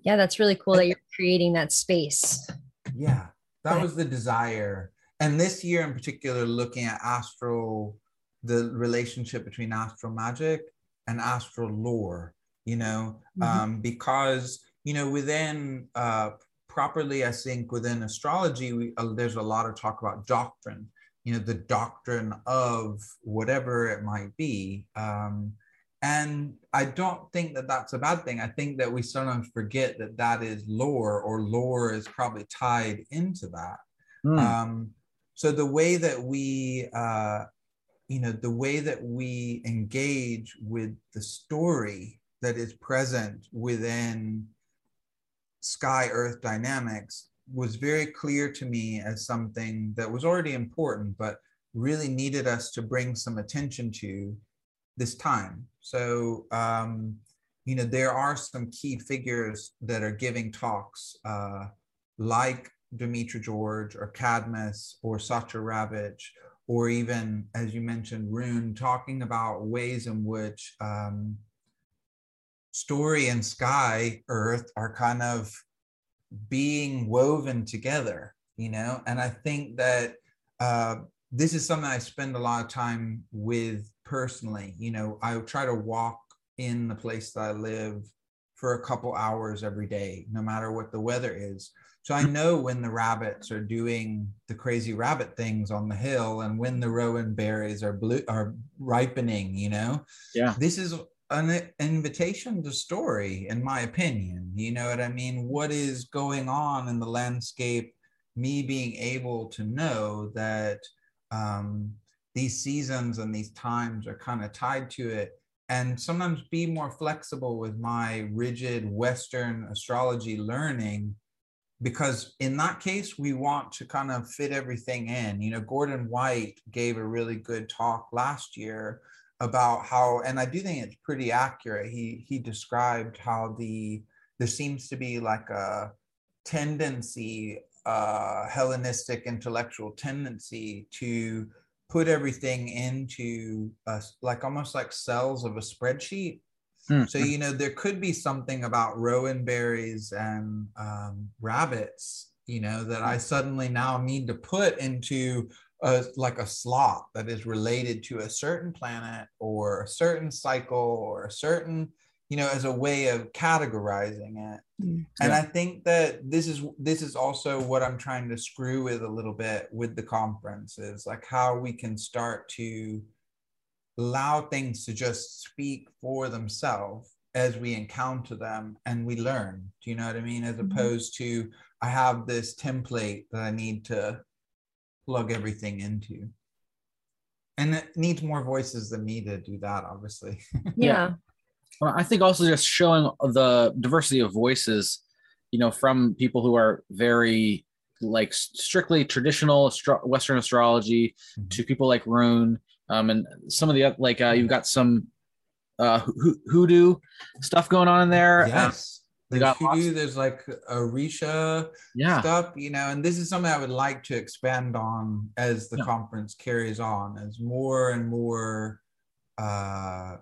Yeah, that's really cool that you're creating that space. Yeah, that was the desire. And this year in particular, looking at astral, the relationship between astral magic and astral lore, you know, mm-hmm. um, because, you know, within uh, properly, I think within astrology, we, uh, there's a lot of talk about doctrine, you know, the doctrine of whatever it might be. Um, and I don't think that that's a bad thing. I think that we sometimes forget that that is lore, or lore is probably tied into that. Mm. Um, so the way that we, uh, you know, the way that we engage with the story that is present within sky earth dynamics was very clear to me as something that was already important, but really needed us to bring some attention to this time. So, um, you know, there are some key figures that are giving talks, uh, like Demetra George or Cadmus or Sasha Ravitch, or even, as you mentioned, Rune, talking about ways in which um, story and sky earth are kind of being woven together you know? And i think that uh, this is something i spend a lot of time with personally you know? I try to walk in the place that i live for a couple hours every day no matter what the weather is. So i know when the rabbits are doing the crazy rabbit things on the hill and when the rowan berries are blue are ripening you know? Yeah. This is an invitation to story, in my opinion. You know what I mean? What is going on in the landscape? Me being able to know that um, these seasons and these times are kind of tied to it, and sometimes be more flexible with my rigid Western astrology learning. Because in that case, we want to kind of fit everything in. You know, Gordon White gave a really good talk last year about how, and I do think it's pretty accurate. He he described how the there seems to be like a tendency, uh, Hellenistic intellectual tendency to put everything into a, like almost like cells of a spreadsheet. Mm-hmm. So you know there could be something about rowan berries and um, rabbits, you know, that I suddenly now need to put into a, like a slot that is related to a certain planet or a certain cycle or a certain you know as a way of categorizing it mm. and i think that this is this is also what i'm trying to screw with a little bit with the conferences like how we can start to allow things to just speak for themselves as we encounter them and we learn do you know what i mean as mm-hmm. opposed to i have this template that i need to plug everything into. And it needs more voices than me to do that, obviously. yeah. Well, I think also just showing the diversity of voices, you know, from people who are very like strictly traditional astro- Western astrology mm-hmm. to people like Rune, um, and some of the like uh, you've got some uh, hoodoo stuff going on in there. Yes. There's hoodoo, there's like Orisha yeah. stuff, you know, and this is something I would like to expand on as the yeah. conference carries on, as more and more uh,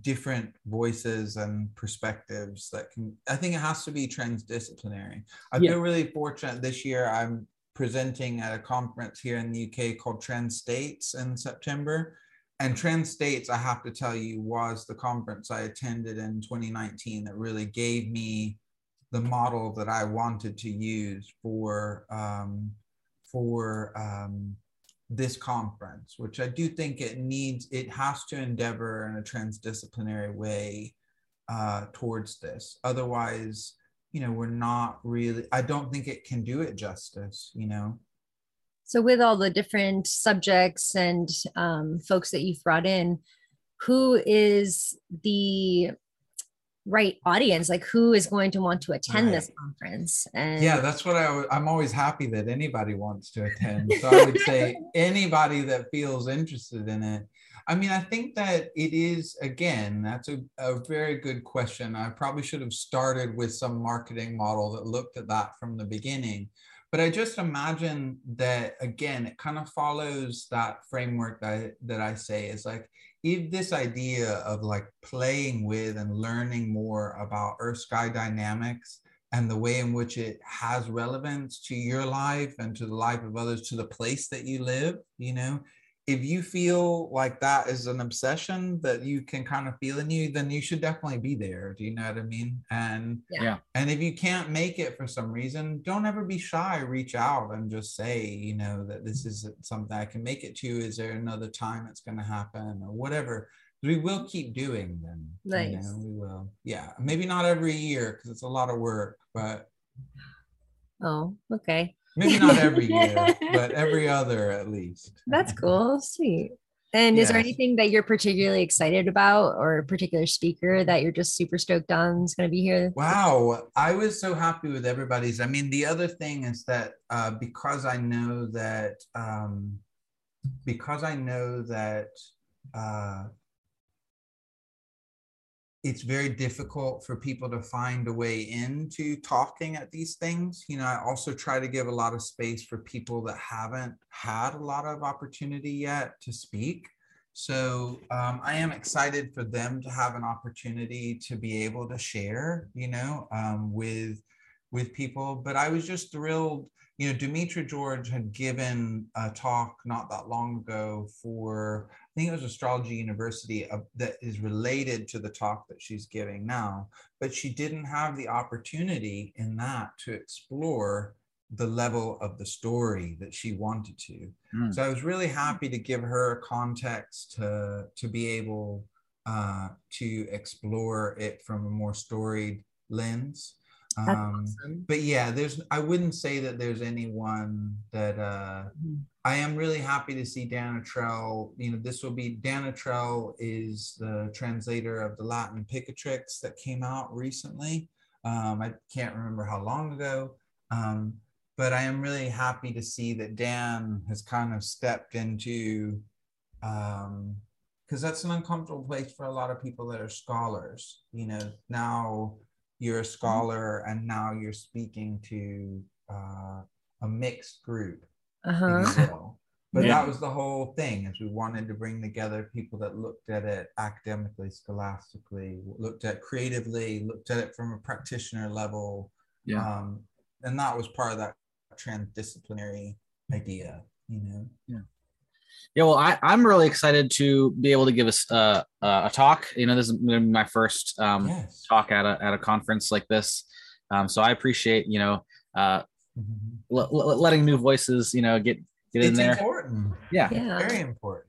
different voices and perspectives that can i think it has to be transdisciplinary i Yeah. feel really fortunate this year i'm presenting at a conference here in the uk called trans states in september and trans states i have to tell you was the conference i attended in 2019 that really gave me the model that i wanted to use for um, for um, this conference, which I do think it needs, it has to endeavor in a transdisciplinary way uh, towards this. Otherwise, you know, we're not really, I don't think it can do it justice, you know? So, with all the different subjects and um, folks that you've brought in, who is the right audience? Like, who is going to want to attend this conference? And Yeah, that's what I, w- I'm always happy that anybody wants to attend. So I would say anybody that feels interested in it. I mean, I think that it is, again, that's a, a very good question. I probably should have started with some marketing model that looked at that from the beginning. But I just imagine that, again, it kind of follows that framework that I, that I say is like, if this idea of like playing with and learning more about earth sky dynamics and the way in which it has relevance to your life and to the life of others to the place that you live you know if you feel like that is an obsession that you can kind of feel in you then you should definitely be there do you know what i mean and Yeah. Yeah. and if you can't make it for some reason don't ever be shy reach out and just say you know that this isn't something i can make it to is there another time it's going to happen or whatever we will keep doing them you Nice. know, we will yeah maybe not every year because it's a lot of work but oh, okay. Maybe not every year but every other at least That's cool. Sweet. And is there anything that you're particularly excited about or a particular speaker that you're just super stoked on is going to be here? Wow, I was so happy with everybody's. I mean, the other thing is that uh, because I know that um, because I know that uh, it's very difficult for people to find a way into talking at these things. You know, I also try to give a lot of space for people that haven't had a lot of opportunity yet to speak. So um, I am excited for them to have an opportunity to be able to share, you know, um, with with people. But I was just thrilled. You know, Demetra George had given a talk not that long ago for I think it was Astrology University uh, that is related to the talk that she's giving now. But she didn't have the opportunity in that to explore the level of the story that she wanted to. Mm. So I was really happy to give her context to to be able uh, to explore it from a more storied lens. Um, awesome. but yeah, there's I wouldn't say that there's anyone that uh, Mhm. I am really happy to see Dan Attrell. You know, this will be Dan Attrell is the translator of the Latin Picatrix that came out recently. Um, I can't remember how long ago. Um, but I am really happy to see that Dan has kind of stepped into um because that's an uncomfortable place for a lot of people that are scholars you know now you're a scholar and now you're speaking to uh, a mixed group Uh-huh. But Yeah. that was the whole thing is we wanted to bring together people that looked at it academically, scholastically, looked at creatively, looked at it from a practitioner level. Yeah. Um, and that was part of that transdisciplinary idea, you know. Yeah, well, I, I'm really excited to be able to give us uh, uh, a talk. You know, this is gonna be my first um, yes. talk at a, at a conference like this. Um, so I appreciate, you know, uh, Mhm. l- l- letting new voices, you know, get get in It's there. important. Yeah, Yeah. Very important.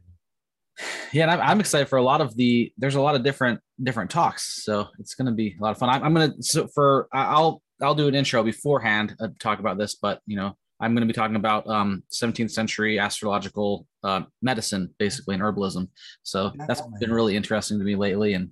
yeah, and I'm, I'm excited for a lot of the. There's a lot of different different talks, so it's going to be a lot of fun. I'm, I'm gonna so for I- I'll I'll do an intro beforehand uh, talk about this, but you know I'm going to be talking about um 17th century astrological uh, medicine, basically, and herbalism. So that's been really interesting to me lately, and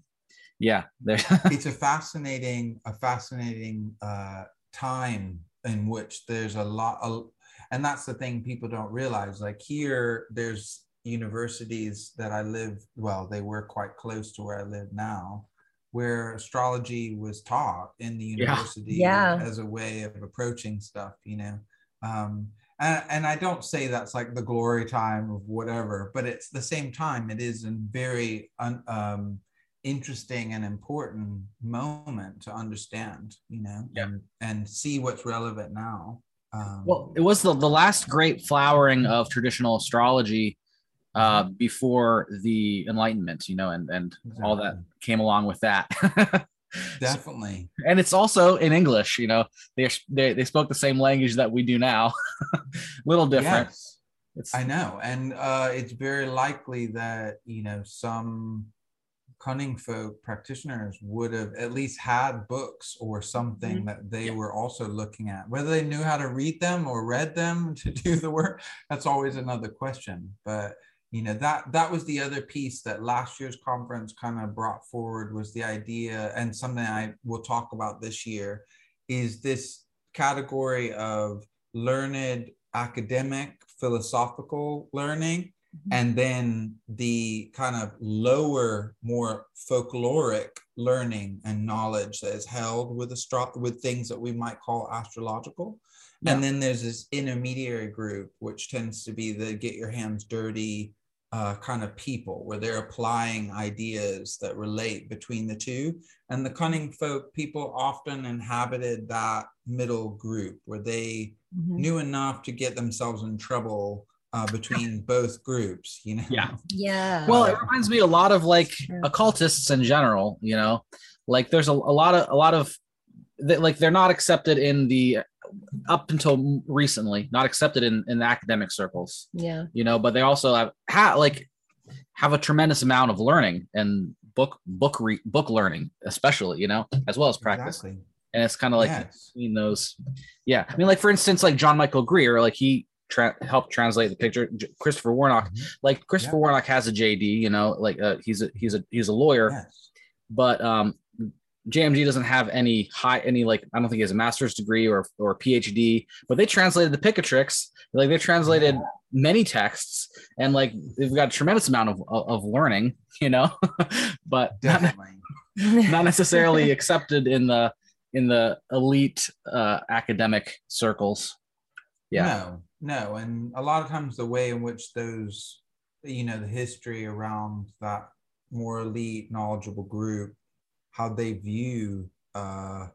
yeah, there. it's a fascinating a fascinating uh, time in which there's a lot of, and that's the thing people don't realize like here there's universities that i live well they were quite close to where i live now where astrology was taught in the Yeah. university Yeah. as a way of approaching stuff you know um, and, and I don't say that's like the glory time of whatever, but it's the same time it is a very un, um, interesting and important moment to understand, you know, Yeah. and, and see what's relevant now. Um, Well, it was the, the last great flowering of traditional astrology uh, before the Enlightenment, you know, and, and all that came along with that. definitely. and it's also in English, you know, they, they, they spoke the same language that we do now, little different. Yes. It's, I know, and uh, it's very likely that you know some cunning folk practitioners would have at least had books or something Mhm. that they Yeah. were also looking at. Whether they knew how to read them or read them to do the work, that's always another question. But you know that that was the other piece that last year's conference kind of brought forward was the idea, and something I will talk about this year, is this category of learned academic philosophical learning mm-hmm. and then the kind of lower more folkloric learning and knowledge that is held with astro- with things that we might call astrological Yeah. and then there's this intermediary group which tends to be the get your hands dirty uh, kind of people where they're applying ideas that relate between the two and the cunning folk people often inhabited that middle group where they Mhm. knew enough to get themselves in trouble uh, between both groups, you know? Yeah. Yeah. well, it reminds me a lot of like occultists in general, you know, like there's a, a lot of, a lot of, that like they're not accepted in the, up until recently, not accepted in, in the academic circles. yeah. you know but they also have ha, like have a tremendous amount of learning and book book re, book learning especially you know as well as practice Exactly. and it's kind of like yes. between those yeah i mean like for instance like john michael greer like he tra- helped translate the Picatrix J- christopher warnock Mhm. like christopher Yeah. warnock has a jd you know like uh, he's a he's a he's a lawyer Yes. but um JMG doesn't have any high any like I don't think he has a master's degree or or PhD, but they translated the Picatrix. Like they translated many texts and like they've got a tremendous amount of of, learning, you know, but not, Definitely. not necessarily accepted in the in the elite uh, academic circles. Yeah. No, no. And a lot of times the way in which those, you know, the history around that more elite, knowledgeable group, how they view uh,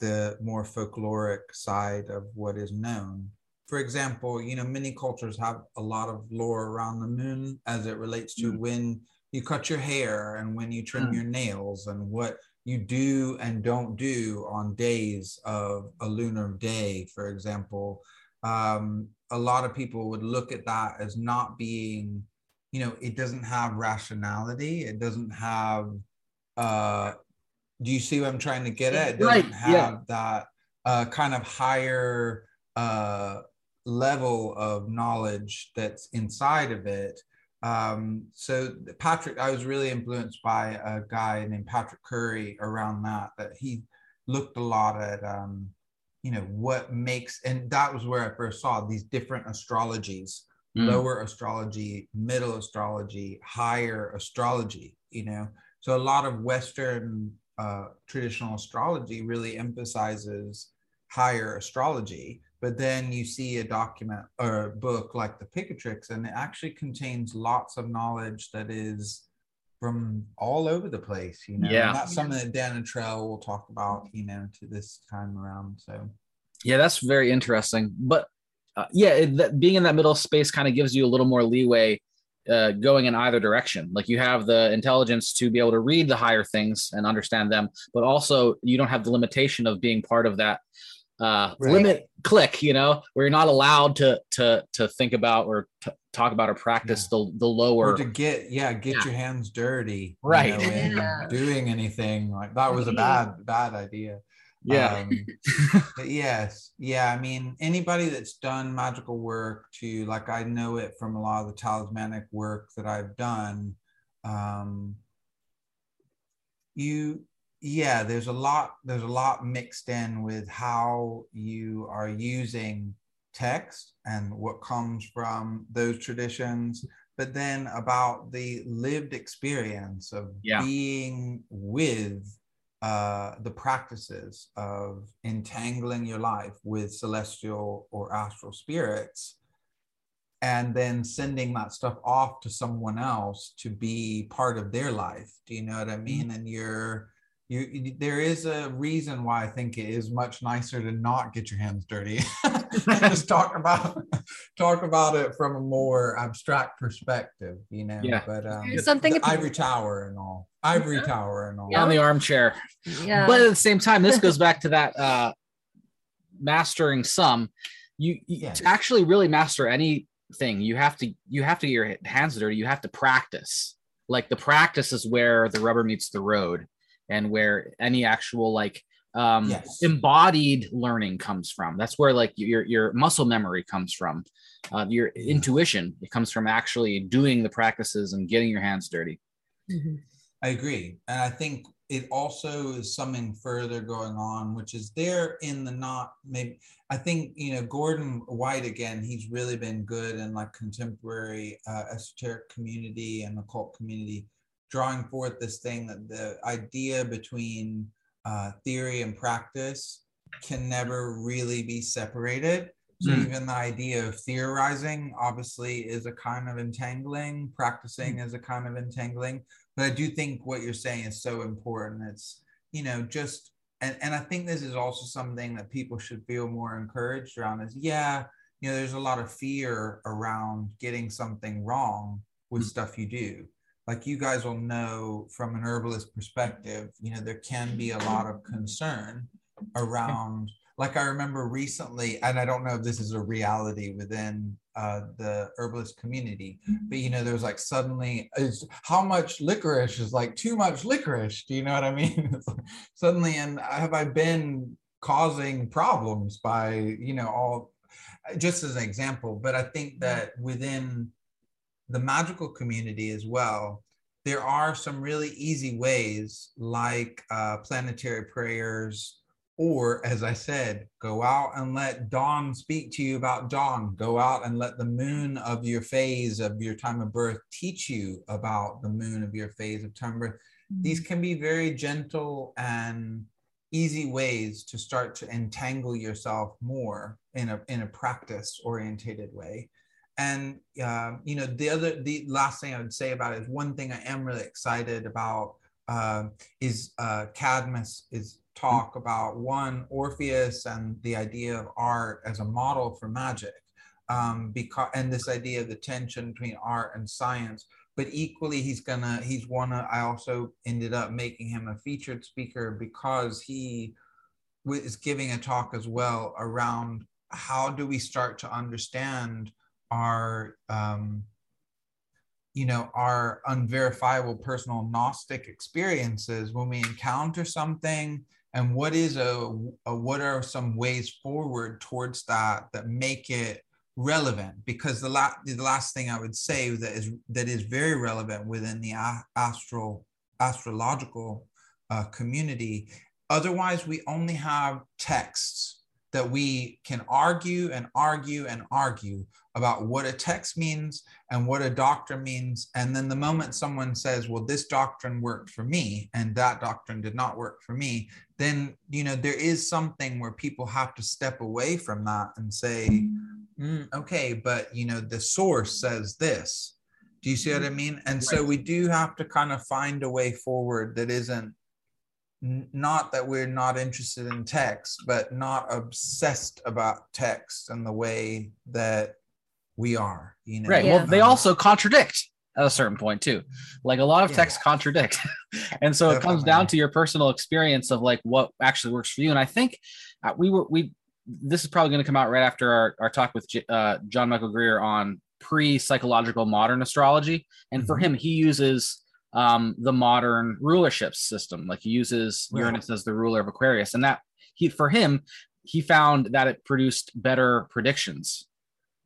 the more folkloric side of what is known. For example, you know, many cultures have a lot of lore around the moon as it relates to Mm. when you cut your hair and when you trim Mm. your nails and what you do and don't do on days of a lunar day, for example. Um, a lot of people would look at that as not being, you know, it doesn't have rationality. It doesn't have, uh, do you see what I'm trying to get at? It doesn't Right, have yeah. that uh, kind of higher uh, level of knowledge that's inside of it. Um, so Patrick, I was really influenced by a guy named Patrick Curry around that, that he looked a lot at, um, you know, what makes, and that was where I first saw these different astrologies, Mm. lower astrology, middle astrology, higher astrology, you know. So a lot of Western uh, traditional astrology really emphasizes higher astrology, but then you see a document or a book like the Picatrix, and it actually contains lots of knowledge that is from all over the place, you know. Yeah. And that's something that Dan Attrell will talk about, you know, to this time around. So Yeah, that's very interesting. But uh, yeah, it, that, being in that middle space kind of gives you a little more leeway uh, going in either direction. Like you have the intelligence to be able to read the higher things and understand them, but also you don't have the limitation of being part of that uh, Right. limit click. You know, where you're not allowed to to to think about or t- talk about or practice the the lower. or to get yeah get Yeah. your hands dirty you Right. know, Yeah. doing anything like that was a bad bad idea yeah, Um, but yes yeah i mean anybody that's done magical work to like i know it from a lot of the talismanic work that i've done um you yeah there's a lot there's a lot mixed in with how you are using text and what comes from those traditions but then about the lived experience of Yeah. being with uh, the practices of entangling your life with celestial or astral spirits and then sending that stuff off to someone else to be part of their life do you know what i mean mm-hmm. and you're you, there is a reason why I think it is much nicer to not get your hands dirty. and just talk about talk about it from a more abstract perspective, you know. Yeah. But um, something ivory tower and all, ivory yeah. tower and all. Yeah. On the armchair. Yeah. But at the same time, this goes back to that uh, mastering some. You, you yes. to actually really master anything, you have to you have to get your hands dirty. You have to practice. Like the practice is where the rubber meets the road and where any actual like um yes. embodied learning comes from that's where like your your muscle memory comes from uh, your yeah. intuition it comes from actually doing the practices and getting your hands dirty mm-hmm. i agree and i think it also is something further going on which is there in the not maybe i think you know gordon white again he's really been good in like contemporary uh, esoteric community and occult community drawing forth this thing that the idea between uh, theory and practice can never really be separated. So mm. even the idea of theorizing obviously is a kind of entangling, practicing mm. is a kind of entangling. But I do think what you're saying is so important. It's, you know, just and, and I think this is also something that people should feel more encouraged around is yeah, you know, there's a lot of fear around getting something wrong with mm. stuff you do like you guys will know from an herbalist perspective, you know, there can be a lot of concern around, like I remember recently, and I don't know if this is a reality within uh, the herbalist community, but you know, there's like suddenly is how much licorice is like too much licorice. Do you know what I mean? suddenly, and have I been causing problems by, you know, all just as an example, but I think that within the magical community as well, there are some really easy ways like uh, planetary prayers, or as I said, go out and let dawn speak to you about dawn. Go out and let the moon of your phase of your time of birth teach you about the moon of your phase of time of birth. Mm-hmm. These can be very gentle and easy ways to start to entangle yourself more in a in a practice orientated way and uh, you know the other the last thing i would say about it is one thing i am really excited about uh, is uh, cadmus is talk about one orpheus and the idea of art as a model for magic um, because and this idea of the tension between art and science. But equally he's gonna he's one i also ended up making him a featured speaker because he is giving a talk as well around how do we start to understand our um, you know our unverifiable personal gnostic experiences when we encounter something and what is a, a, what are some ways forward towards that that make it relevant? Because the, la- the last thing i would say that is that is very relevant within the astral astrological uh, community otherwise we only have texts that we can argue and argue and argue about what a text means and what a doctrine means. And then the moment someone says, well, this doctrine worked for me and that doctrine did not work for me, then, you know, there is something where people have to step away from that and say, mm, okay, but, you know, the source says this. Do you see what I mean? And so we do have to kind of find a way forward that isn't not that we're not interested in text, but not obsessed about text and the way that we are. You know, right? Yeah. Well, they also contradict at a certain point too. Like a lot of texts yeah. contradict, and so Definitely. it comes down to your personal experience of like what actually works for you. And I think uh, we were we. This is probably going to come out right after our, our talk with uh, John Michael Greer on pre psychological modern astrology. And mm-hmm. for him, he uses um, the modern rulership system. Like he uses. Uranus as the ruler of Aquarius, and that he for him he found that it produced better predictions.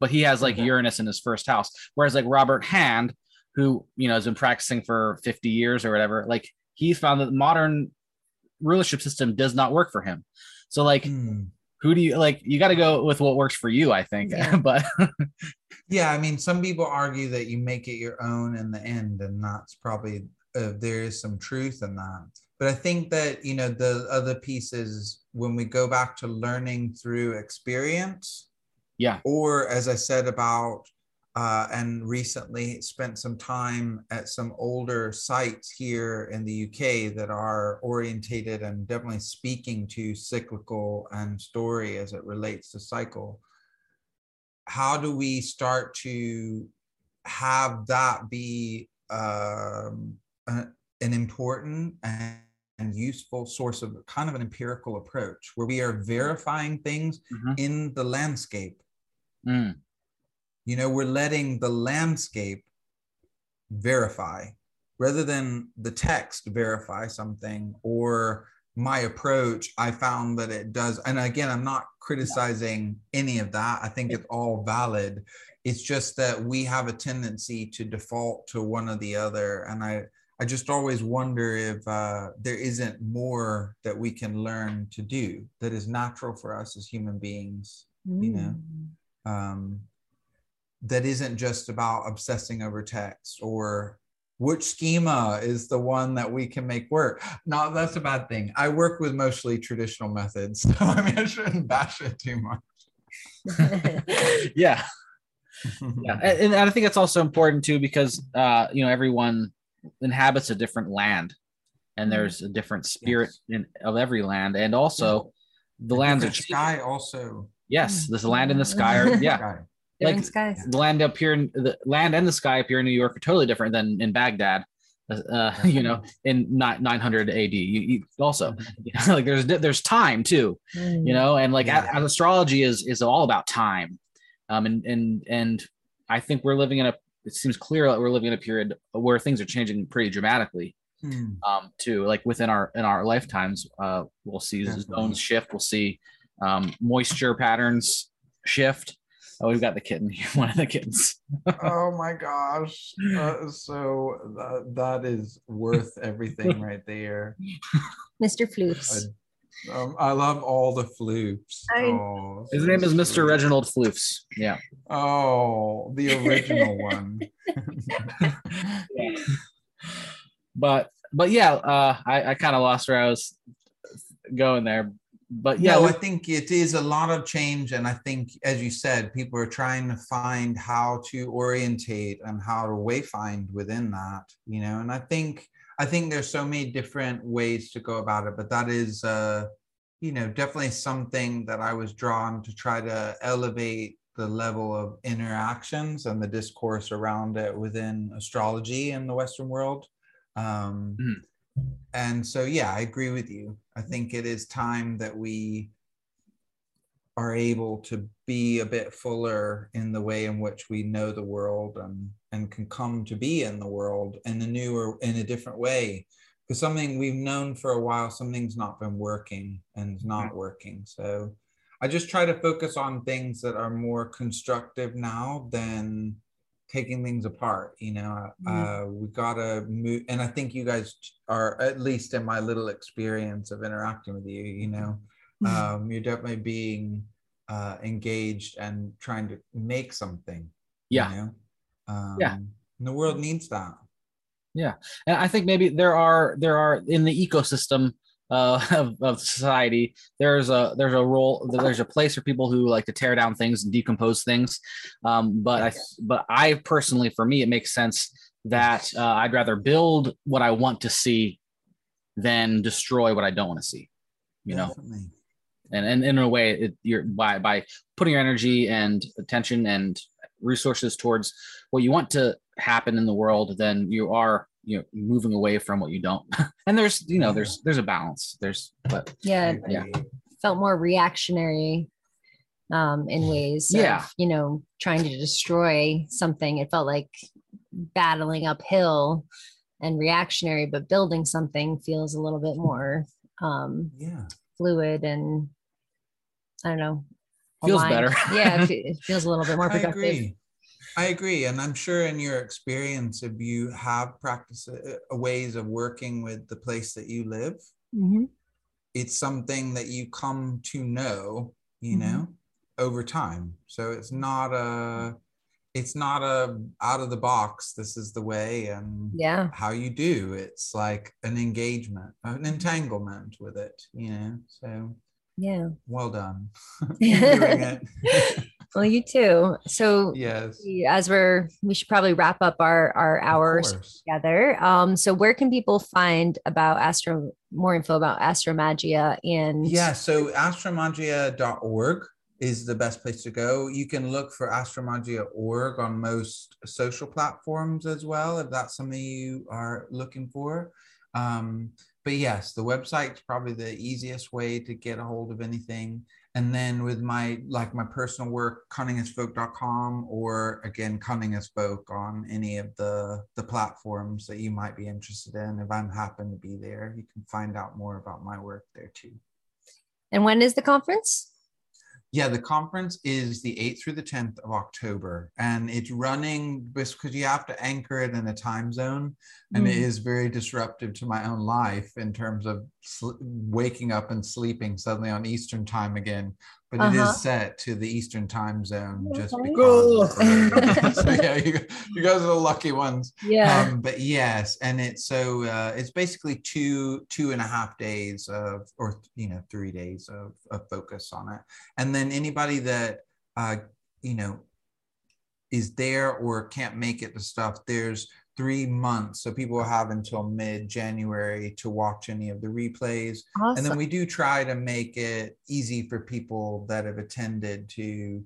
But he has like mm-hmm. Uranus in his first house, whereas like Robert Hand, who you know has been practicing for fifty years or whatever, like he found that the modern rulership system does not work for him. So like. Mm who do you like you got to go with what works for you i think yeah. but yeah i mean some people argue that you make it your own in the end and that's probably uh, there is some truth in that but I think that you know the other piece is when we go back to learning through experience. Yeah. Or as I said about uh, and recently spent some time at some older sites here in the UK that are orientated and definitely speaking to cyclical and story as it relates to cycle. How do we start to have that be um, a, an important and and useful source of kind of an empirical approach where we are verifying things mm-hmm. in the landscape. Mm. You know, we're letting the landscape verify rather than the text verify something or my approach. I found that it does. And again, I'm not criticizing any of that. I think it's all valid. It's just that we have a tendency to default to one or the other. And I, I just always wonder if uh, there isn't more that we can learn to do that is natural for us as human beings, mm. you know, mm. um, that isn't just about obsessing over text or which schema is the one that we can make work. No, that's a bad thing. I work with mostly traditional methods, so I mean, I shouldn't bash it too much. yeah. yeah. And, and I think it's also important too because, uh, you know, everyone inhabits a different land and mm-hmm. there's a different spirit yes. in, of every land and also the lands are sky also yes there's the land and the sky are yeah like the land up here in the land and the sky up here in new york are totally different than in baghdad uh, you know in not 900 ad you, you also you know, like there's there's time too you mm. know and like yeah. as astrology is is all about time um and and and i think we're living in a it seems clear that we're living in a period where things are changing pretty dramatically hmm. um, too. Like within our in our lifetimes, uh, we'll see Definitely. zones shift. We'll see um, moisture patterns shift. Oh, we've got the kitten here, one of the kittens. oh my gosh. Uh, so that, that is worth everything right there. Mr. Floofs. Um, I love all the floops. Oh, His name is Mr. Reginald Floofs. Yeah. Oh, the original one. yeah. But but yeah, uh, I, I kind of lost where I was going there. But yeah, no, I think it is a lot of change, and I think, as you said, people are trying to find how to orientate and how to wayfind within that. You know, and I think I think there's so many different ways to go about it, but that is, uh, you know, definitely something that I was drawn to try to elevate the level of interactions and the discourse around it within astrology in the Western world. Um, mm. And so, yeah, I agree with you. I think it is time that we are able to be a bit fuller in the way in which we know the world and and can come to be in the world in a new or in a different way because something we've known for a while something's not been working and not mm-hmm. working so i just try to focus on things that are more constructive now than taking things apart you know mm-hmm. uh, we gotta move and i think you guys are at least in my little experience of interacting with you you know mm-hmm. um, you're definitely being uh, engaged and trying to make something yeah you know? Um, yeah, the world needs that. Yeah, and I think maybe there are there are in the ecosystem uh, of, of society there's a there's a role there's a place for people who like to tear down things and decompose things. Um, but i but i personally for me it makes sense that uh, i'd rather build what i want to see than destroy what i don't want to see you Definitely. know and, and in a way it, you're by by putting your energy and attention and resources towards what you want to happen in the world, then you are you know moving away from what you don't. and there's you know there's there's a balance. There's but yeah yeah felt more reactionary um in ways yeah of, you know trying to destroy something it felt like battling uphill and reactionary but building something feels a little bit more um yeah fluid and i don't know feels better. yeah, it feels a little bit more productive. I agree. And I'm sure in your experience, if you have practice uh, ways of working with the place that you live, mm-hmm. it's something that you come to know, you mm-hmm. know, over time. So it's not a it's not a out of the box this is the way and Yeah. how you do it's like an engagement an entanglement with it you know so Yeah. well done Well, you too. So yes as we're we should probably wrap up our our hours together. Um, so where can people find about Astro more info about Astromagia and Yeah, so astromagia.org is the best place to go. You can look for astromagia.org on most social platforms as well, if that's something you are looking for. Um, but yes, the website's probably the easiest way to get a hold of anything. And then with my like my personal work, cunningasfolk.com or again Cunning as Folk on any of the the platforms that you might be interested in. If I'm happen to be there, you can find out more about my work there too. and when is the conference? Yeah, the conference is the 8th through the 10th of October, and it's running because you have to anchor it in a time zone, and it Mm. is very disruptive to my own life in terms of sl- waking up and sleeping suddenly on Eastern time again. But Uh-huh. is set to the Eastern time zone just Okay. because. so yeah, you, you guys are the lucky ones Yeah. um, but yes and it's so uh, it's basically two two and a half days of or you know three days of, of focus on it and then anybody that uh, you know is there or can't make it to stuff there's three months. So people have until mid january to watch any of the replays. Awesome. and then we do try to make it easy for people that have attended to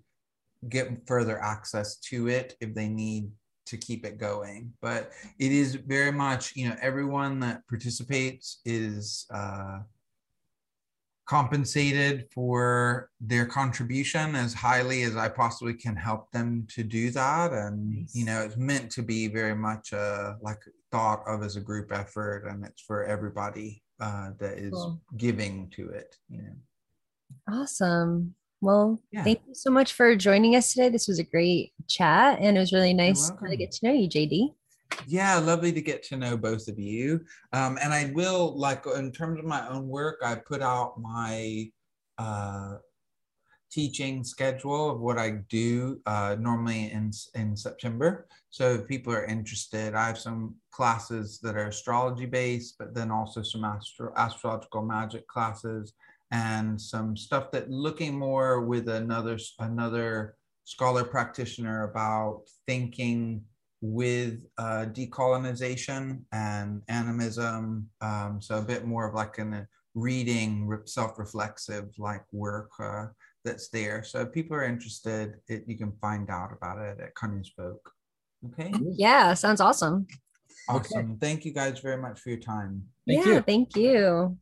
get further access to it if they need to keep it going. But it is very much you know everyone that participates is uh, compensated for their contribution as highly as i possibly can help them to do that and Nice. you know it's meant to be very much uh, like thought of as a group effort and it's for everybody uh, that is Cool. giving to it you know Awesome. Well, Yeah. thank you so much for joining us today. This was a great chat and it was really nice to get to know you, JD. Yeah, lovely to get to know both of you. Um, and I will like in terms of my own work, I put out my uh, teaching schedule of what I do uh, normally in in September. So if people are interested, I have some classes that are astrology based, but then also some astro- astrological magic classes and some stuff that looking more with another another scholar practitioner about thinking with uh, decolonization and animism. Um, so a bit more of like a reading, self-reflexive like work uh, that's there. So if people are interested, it, you can find out about it at Cunning as Folk. Okay, Yeah, sounds awesome. awesome. Thank you guys very much for your time. Thank yeah, you. thank you.